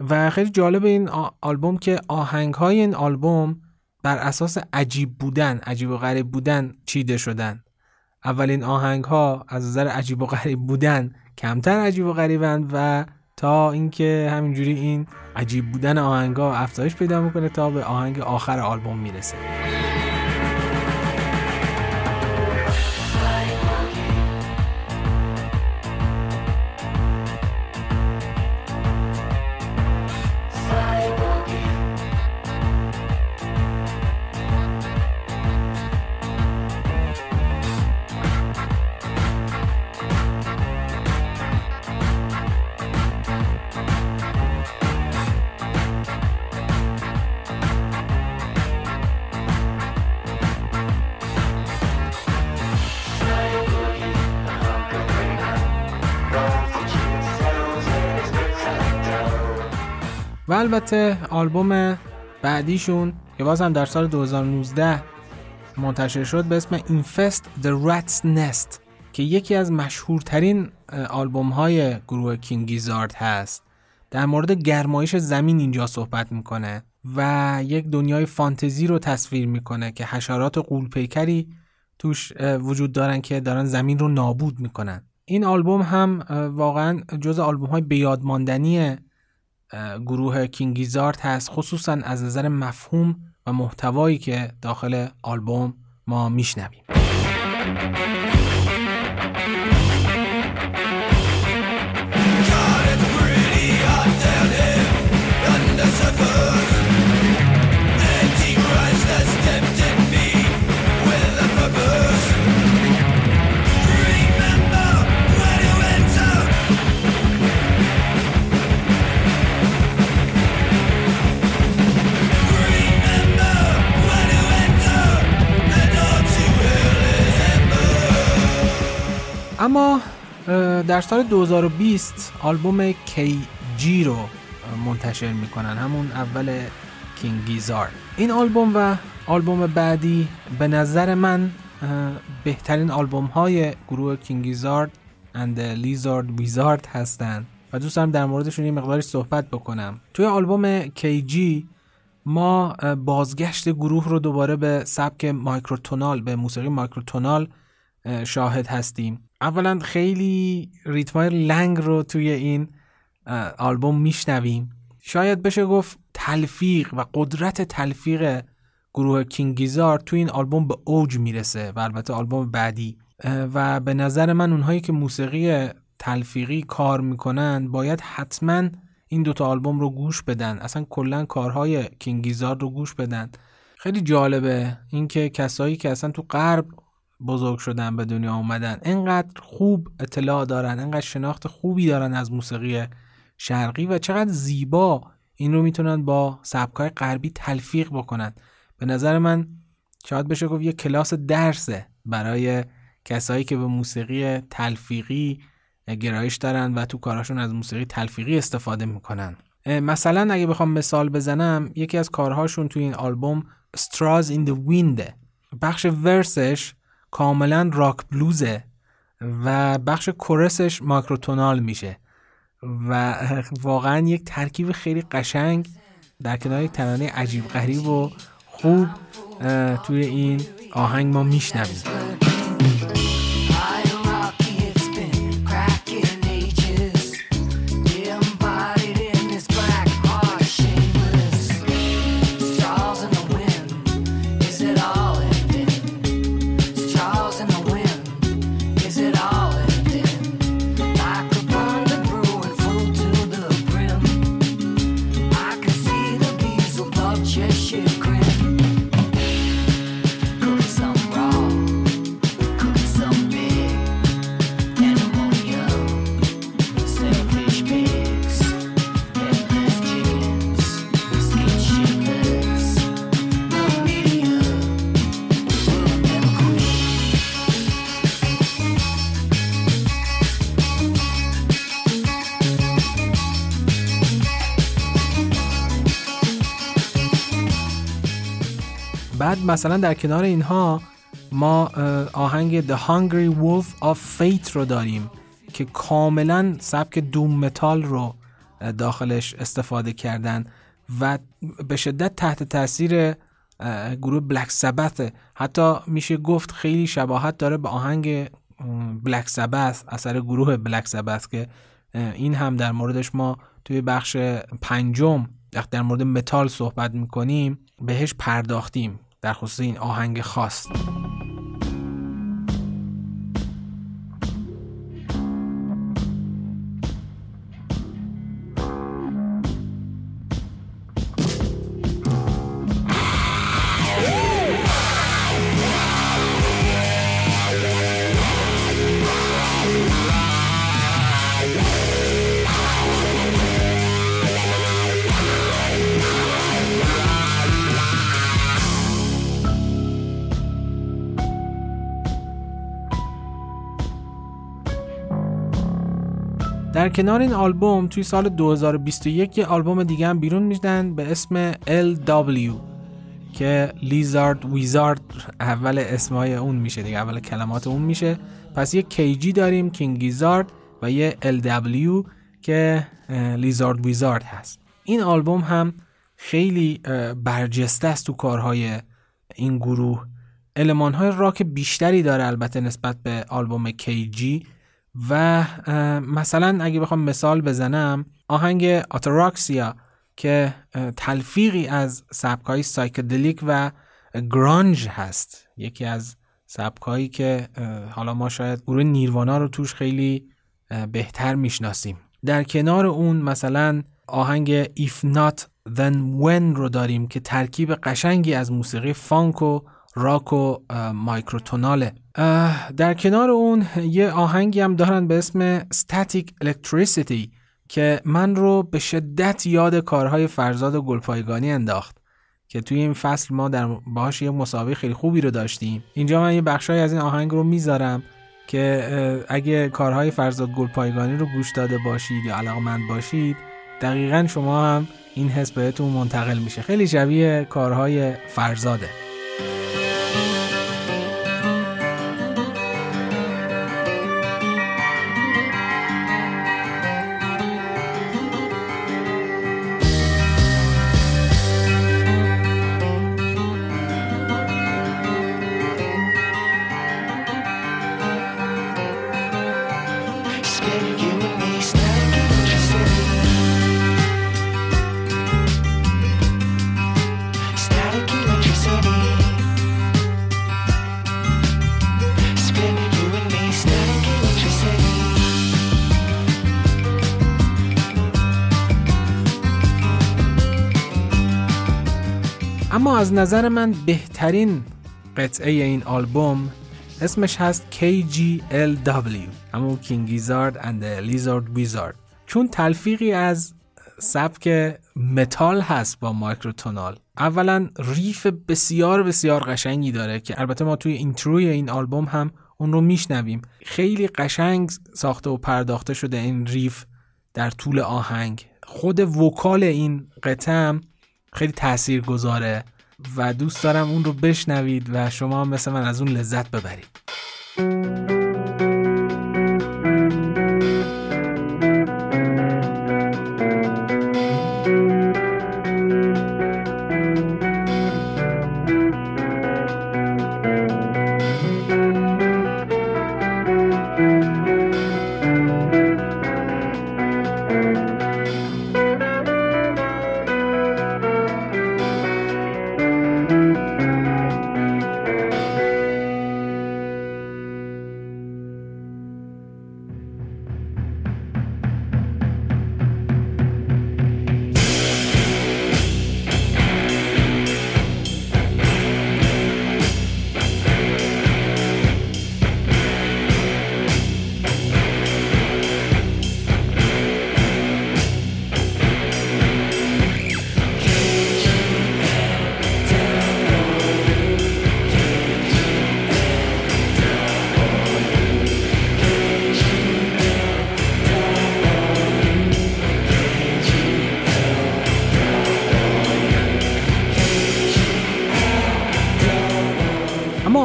و خیلی جالب این آلبوم که آهنگ های این آلبوم بر اساس عجیب بودن عجیب و غریب بودن چیده شدن. اولین آهنگ ها از نظر عجیب و غریب بودن کمتر عجیب و غریبند و تا اینکه همینجوری این عجیب بودن آهنگا افزایش پیدا می‌کنه تا به آهنگ آخر آلبوم می‌رسه. البته آلبوم بعدیشون که بازم در سال 2019 منتشر شد به اسم Infest The Rat's Nest که یکی از مشهورترین آلبوم های گروه کینگیزارد هست. در مورد گرمایش زمین اینجا صحبت می‌کنه و یک دنیای فانتزی رو تصویر می‌کنه که حشرات قولپیکری توش وجود دارن که دارن زمین رو نابود می‌کنن. این آلبوم هم واقعا جز آلبوم های بیادماندنی گروه کینگیزارت هست خصوصا از نظر مفهوم و محتوایی که داخل آلبوم ما میشنویم. در سال 2020 آلبوم جی رو منتشر می‌کنن همون اول کینگیزار این آلبوم و آلبوم بعدی به نظر من بهترین آلبوم های گروه کینگیزارد اند لیزارد ویزارد هستند و دوست در موردشون یه مقداری صحبت بکنم. توی آلبوم جی ما بازگشت گروه رو دوباره به سبک مایکروتونال به موسیقی مایکروتونال شاهد هستیم. اولا خیلی ریتمای لنگ رو توی این آلبوم میشنویم. شاید بشه گفت تلفیق و قدرت تلفیق گروه کینگیزار تو این آلبوم به اوج می‌رسه و البته آلبوم بعدی. و به نظر من اونهایی که موسیقی تلفیقی کار می‌کنن باید حتما این دوتا آلبوم رو گوش بدن. اصلا کلا کارهای کینگیزار رو گوش بدن. خیلی جالبه اینکه کسایی که اصلا تو غرب بزرگ شدن به دنیا اومدن. انقدر خوب اطلاع دارن انقدر شناخت خوبی دارن از موسیقی شرقی و چقدر زیبا این رو می‌تونن با سبکای غربی تلفیق بکنن. به نظر من شاید بشه گفت یه کلاس درسه برای کسایی که به موسیقی تلفیقی گرایش دارن و تو کاراشون از موسیقی تلفیقی استفاده می‌کنن. مثلا اگه بخوام مثال بزنم یکی از کارهاشون تو این آلبوم Straws in the Wind. بخش ورسش کاملا راک بلوزه و بخش کورسش ماکروتونال میشه و واقعا یک ترکیب خیلی قشنگ در کنار یک ترانه عجیب غریب و خوب توی این آهنگ ما میشنویم. مثلا در کنار اینها ما آهنگ The Hungry Wolf of Fate رو داریم که کاملا سبک دوم متال رو داخلش استفاده کردن و به شدت تحت تاثیر گروه بلک سبت حتی میشه گفت خیلی شباهت داره به آهنگ بلک سبت اثر گروه بلک سبت که این هم در موردش ما توی بخش پنجم در مورد متال صحبت می‌کنیم بهش پرداختیم. در خصوص این آهنگ خاص. در کنار این آلبوم توی سال 2021 یه آلبوم دیگه هم بیرون میدن به اسم LW که لیزارد ویزارد اول اسمای اون میشه دیگه اول کلمات اون میشه. پس یه KG داریم کینگیزارد و یه LW که لیزارد ویزارد هست. این آلبوم هم خیلی برجسته است تو کارهای این گروه. علمان های راک بیشتری داره البته نسبت به آلبوم KG و مثلا اگه بخوام مثال بزنم آهنگ Ataraxia که تلفیقی از سبکای سایکدلیک و گرانج هست. یکی از سبکایی که حالا ما شاید گروه نیروانا رو توش خیلی بهتر می‌شناسیم. در کنار اون مثلا آهنگ If Not Now Then When رو داریم که ترکیب قشنگی از موسیقی فانک و راک و مایکروتوناله. در کنار اون یه آهنگی هم دارن به اسم Static Electricity که من رو به شدت یاد کارهای فرزاد و گلپایگانی انداخت که توی این فصل ما در باهاش یه مسابقه خیلی خوبی رو داشتیم. اینجا من یه بخشای از این آهنگ رو می‌ذارم که اگه کارهای فرزاد گلپایگانی رو گوش داده باشید یا علاقمند باشید دقیقا شما هم این حس بهتون منتقل میشه. خیلی شبیه کارهای فرزاده. از نظر من بهترین قطعه این آلبوم اسمش هست KGLW همون King Gizzard and the Lizard Wizard. چون تلفیقی از سبک متال هست با microtonal. اولا ریف بسیار بسیار قشنگی داره که البته ما توی intro ی این آلبوم هم اون رو میشنویم. خیلی قشنگ ساخته و پرداخته شده این ریف در طول آهنگ. خود vocal این قطعه خیلی تأثیر گذاره و دوست دارم اون رو بشنوید و شما هم مثل من از اون لذت ببرید.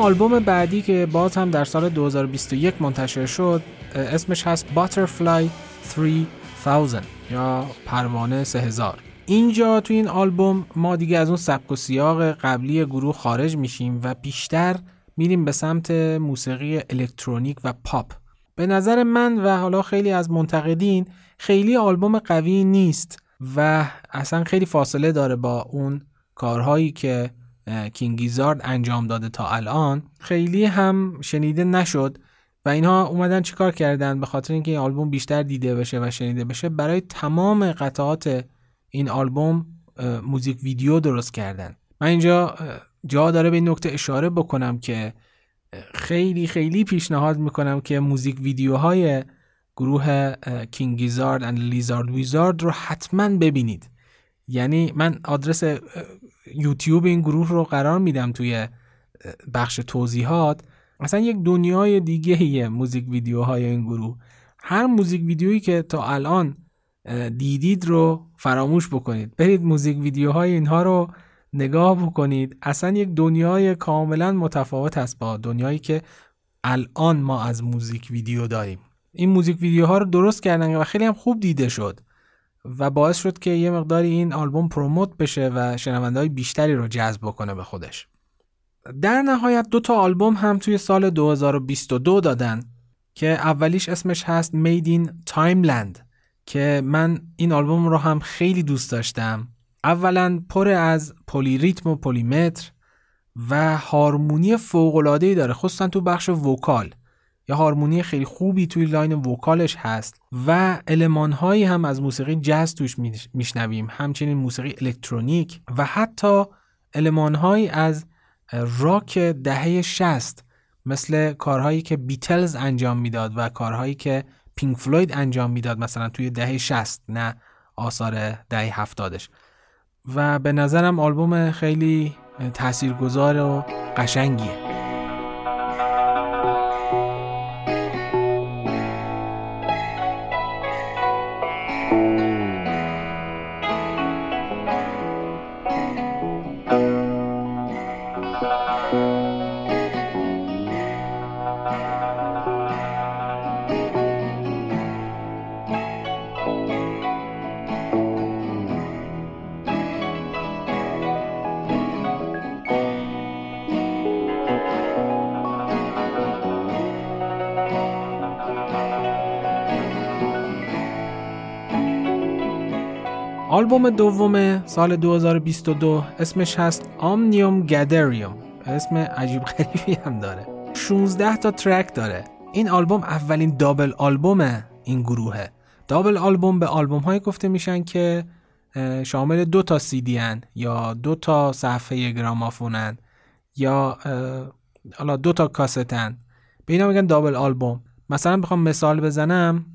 آلبوم بعدی که باز هم در سال 2021 منتشر شد اسمش هست Butterfly 3000 یا پروانه 3000 اینجا تو این آلبوم ما دیگه از اون سبک و سیاق قبلی گروه خارج میشیم و بیشتر میریم به سمت موسیقی الکترونیک و پاپ. به نظر من و حالا خیلی از منتقدین خیلی آلبوم قوی نیست و اصلا خیلی فاصله داره با اون کارهایی که کینگیزارد انجام داده تا الان خیلی هم شنیده نشد و اینها اومدن چیکار کردن؟ به خاطر اینکه این آلبوم بیشتر دیده بشه و شنیده بشه برای تمام قطعات این آلبوم موزیک ویدیو درست کردن. من اینجا جا داره به این نکته اشاره بکنم که خیلی خیلی پیشنهاد می‌کنم که موزیک ویدیوهای گروه کینگیزارد و لیزارد ویزارد رو حتما ببینید. یعنی من آدرس یوتیوب این گروه رو قرار میدم توی بخش توضیحات. اصلا یک دنیای دیگه موزیک ویدیوهای این گروه. هر موزیک ویدیویی که تا الان دیدید رو فراموش بکنید. برید موزیک ویدیوهای اینها رو نگاه بکنید. اصلا یک دنیای کاملا متفاوت است با دنیایی که الان ما از موزیک ویدیو داریم. این موزیک ویدیوها رو درست کردن و خیلی هم خوب دیده شد. و باعث شد که یه مقداری این آلبوم promote بشه و شنونده های بیشتری رو جذب بکنه به خودش. در نهایت دو تا آلبوم هم توی سال 2022 دادن که اولیش اسمش هست Made in Timeland که من این آلبوم رو هم خیلی دوست داشتم. اولا پر از polyrhythm و polymeter و هارمونی فوق‌العاده‌ای داره خصوصا تو بخش vocal. یه هارمونی خیلی خوبی توی line vocal ش هست و علمان هایی هم از موسیقی جاز توش میشنویم. همچنین موسیقی الکترونیک و حتی علمان هایی از راک دهه 60 مثل کارهایی که بیتلز انجام می‌داد و کارهایی که پینک فلوید انجام می‌داد مثلا توی دهه 60 نه آثار دهه هفتادش. و به نظرم آلبوم خیلی تاثیرگذار و قشنگیه. آلبوم دوم سال 2022 اسمش هست آمنیوم گدریوم اسم عجیب غریبی هم داره. 16 تا ترک داره. این آلبوم اولین دابل آلبوم این گروهه. دابل آلبوم به آلبوم های گفته میشن که شامل دو تا سی هن یا دو تا صفحه گرامافونن یا حالا دو تا کاستن به اینا میگن دابل آلبوم. مثلا بخوام مثال بزنم.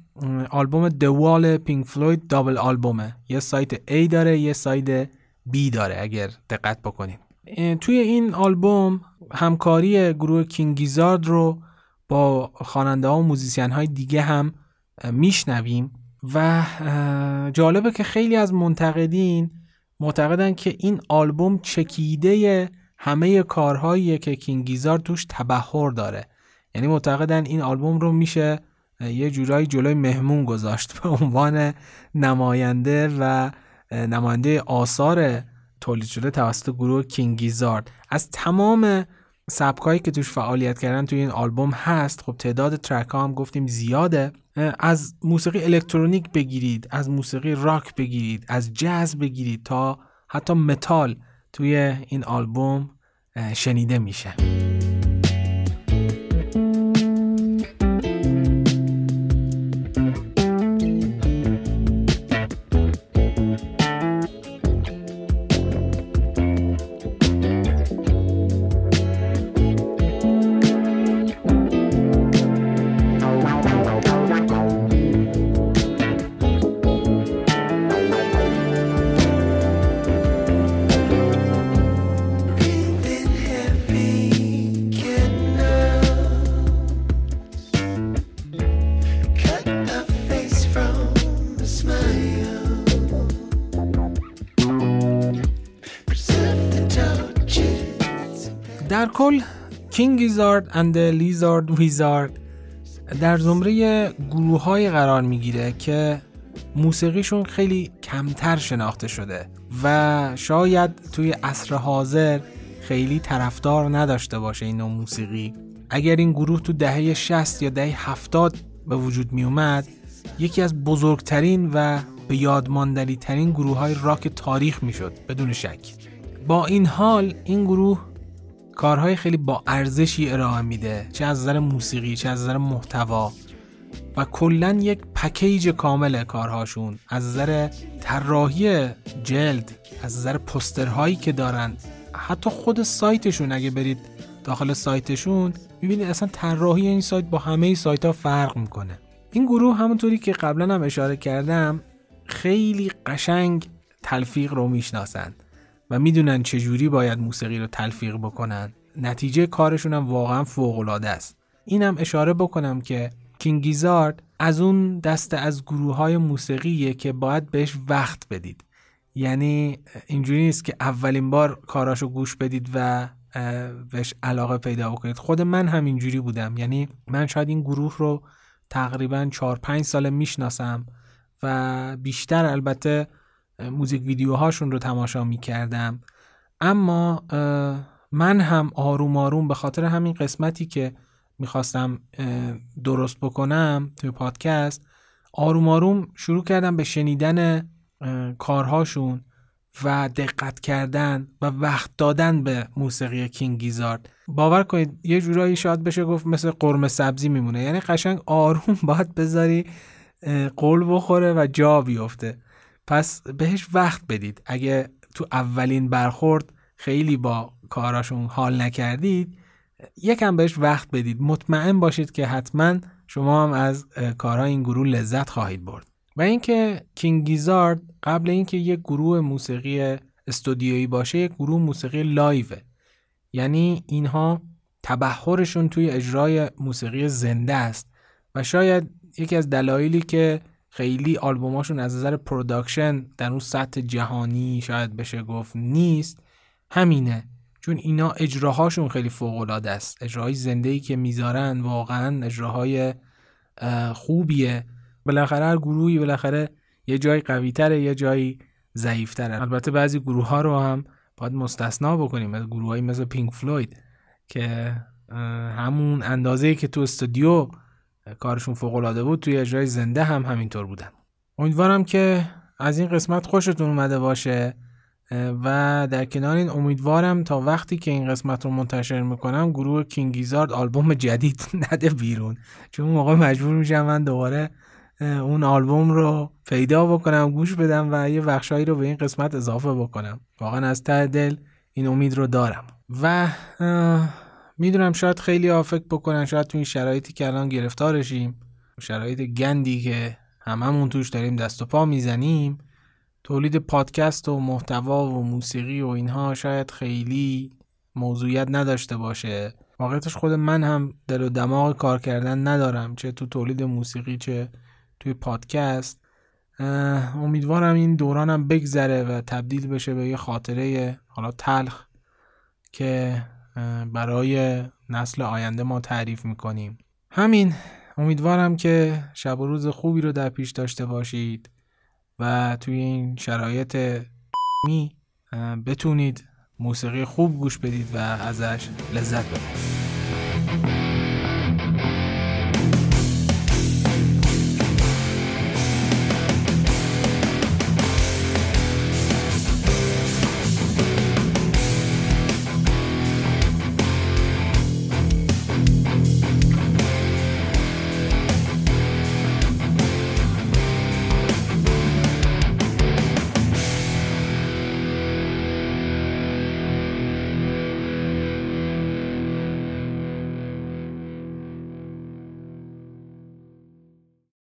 آلبوم The Wall پینک فلوید double album ه. یه side A داره یه side B داره اگر دقت بکنید توی این آلبوم همکاری گروه King Gizzard رو با خواننده ها و musician های دیگه هم میشنویم و جالبه که خیلی از منتقدین معتقدن که این آلبوم چکیده همه کارهایی که King Gizzard توش تبحر داره. یعنی معتقدن این آلبوم رو میشه یه جورایی جلوی مهمون گذاشت به عنوان نماینده و نماینده آثار تولید شده توسط گروه کینگیزارد از تمام سبکایی که توش فعالیت کردن توی این آلبوم هست خب تعداد ترک ها هم گفتیم زیاده. از موسیقی الکترونیک بگیرید از موسیقی راک بگیرید از جاز بگیرید تا حتی متال توی این آلبوم شنیده میشه. کینگ گیزارد اند لیزارد ویزارد در زمره گروه های قرار می‌گیره که موسیقیشون خیلی کمتر شناخته شده و شاید توی عصر حاضر خیلی طرفدار نداشته باشه این نوع موسیقی. اگر این گروه تو دهه 60 یا دهه 70 به وجود می اومد یکی از بزرگترین و به یاد ترین گروه های راک تاریخ می‌شد بدون شک. با این حال این گروه کارهای خیلی با ارزشی ارائه میده چه از نظر موسیقی چه از نظر محتوا. و کلا یک پکیج کامل کارهاشون. از نظر طراحی جلد از نظر پسترهایی که دارن. حتی خود سایتشون اگه برید داخل سایتشون می‌بینید اصلا طراحی این سایت با همه سایت ها فرق می‌کنه. این گروه همونطوری که قبلا هم اشاره کردم خیلی قشنگ تلفیق رو می‌شناسند و می‌دونن چجوری باید موسیقی رو تلفیق بکنن. نتیجه کارشون هم واقعا فوق العاده است. اینم اشاره بکنم که کینگیزارد از اون دسته از گروه های موسیقیه که باید بهش وقت بدید. یعنی اینجوری نیست که اولین بار کاراشو گوش بدید و بهش علاقه پیدا بکنید. خود من هم اینجوری بودم. یعنی من شاید این گروه رو تقریبا 4 5 ساله می‌شناسم و بیشتر البته موزیک ویدیوهاشون رو تماشا می کردم اما من هم آروم آروم به خاطر همین قسمتی که می‌خواستم درست بکنم توی پادکست آروم آروم شروع کردم به شنیدن کارهاشون و دقت کردن و وقت دادن به موسیقی کینگ گیزارد. باور کنید یه جورایی شاید بشه گفت مثل قرمه سبزی میمونه. یعنی قشنگ آروم باید بذاری قول بخوره و جا بیفته. پس بهش وقت بدید. اگه تو اولین برخورد خیلی با کاراشون حال نکردید یکم بهش وقت بدید. مطمئن باشید که حتما شما هم از کارهای این گروه لذت خواهید برد. و اینکه کینگیزارد قبل اینکه یک گروه موسیقی استودیویی باشه یک گروه موسیقی لایوه. یعنی اینها تبهرشون توی اجرای موسیقی زنده است. و شاید یکی از دلایلی که خیلی آلبوماشون از نظر production در اون سطح جهانی شاید بشه گفت نیست. همینه. چون اینا اجراهاشون خیلی فوق العاده است. اجراهای زنده ای که می‌ذارن واقعا اجراهای خوبیه. بالاخره هر گروهی بالاخره یه جای قوی تره یه جایی ضعیف تره البته بعضی گروه ها رو هم باید مستثنا بکنیم. از گروه مثل پینک فلوید که همون اندازه که تو استودیو کارشون فوق العاده بود توی اجرای زنده هم همینطور بودن. امیدوارم که از این قسمت خوشتون اومده باشه و در کنار این امیدوارم تا وقتی که این قسمت رو منتشر می‌کنم گروه کینگیزارد آلبوم جدید نده بیرون. چون موقع مجبور میشم من دوباره اون آلبوم رو پیدا بکنم گوش بدم و یه بخشایی رو به این قسمت اضافه بکنم. واقعا از ته دل این امید رو دارم. و می‌دونم شاید خیلی ها فکر بکنن شاید تو این شرایطی که الان گرفتارشیم شرایط گندی که هممون توش داریم دست و پا می‌زنیم تولید پادکست و محتوا و موسیقی و اینها شاید خیلی موضوعیت نداشته باشه. واقعیتش خود من هم دل و دماغ کار کردن ندارم چه تو تولید موسیقی چه توی پادکست. امیدوارم این دورانم بگذره و تبدیل بشه به یه خاطره حالا تلخ که برای نسل آینده ما تعریف می‌کنیم. همین امیدوارم که شب و روز خوبی رو در پیش داشته باشید و توی این شرایط می بتونید موسیقی خوب گوش بدید و ازش لذت ببرید.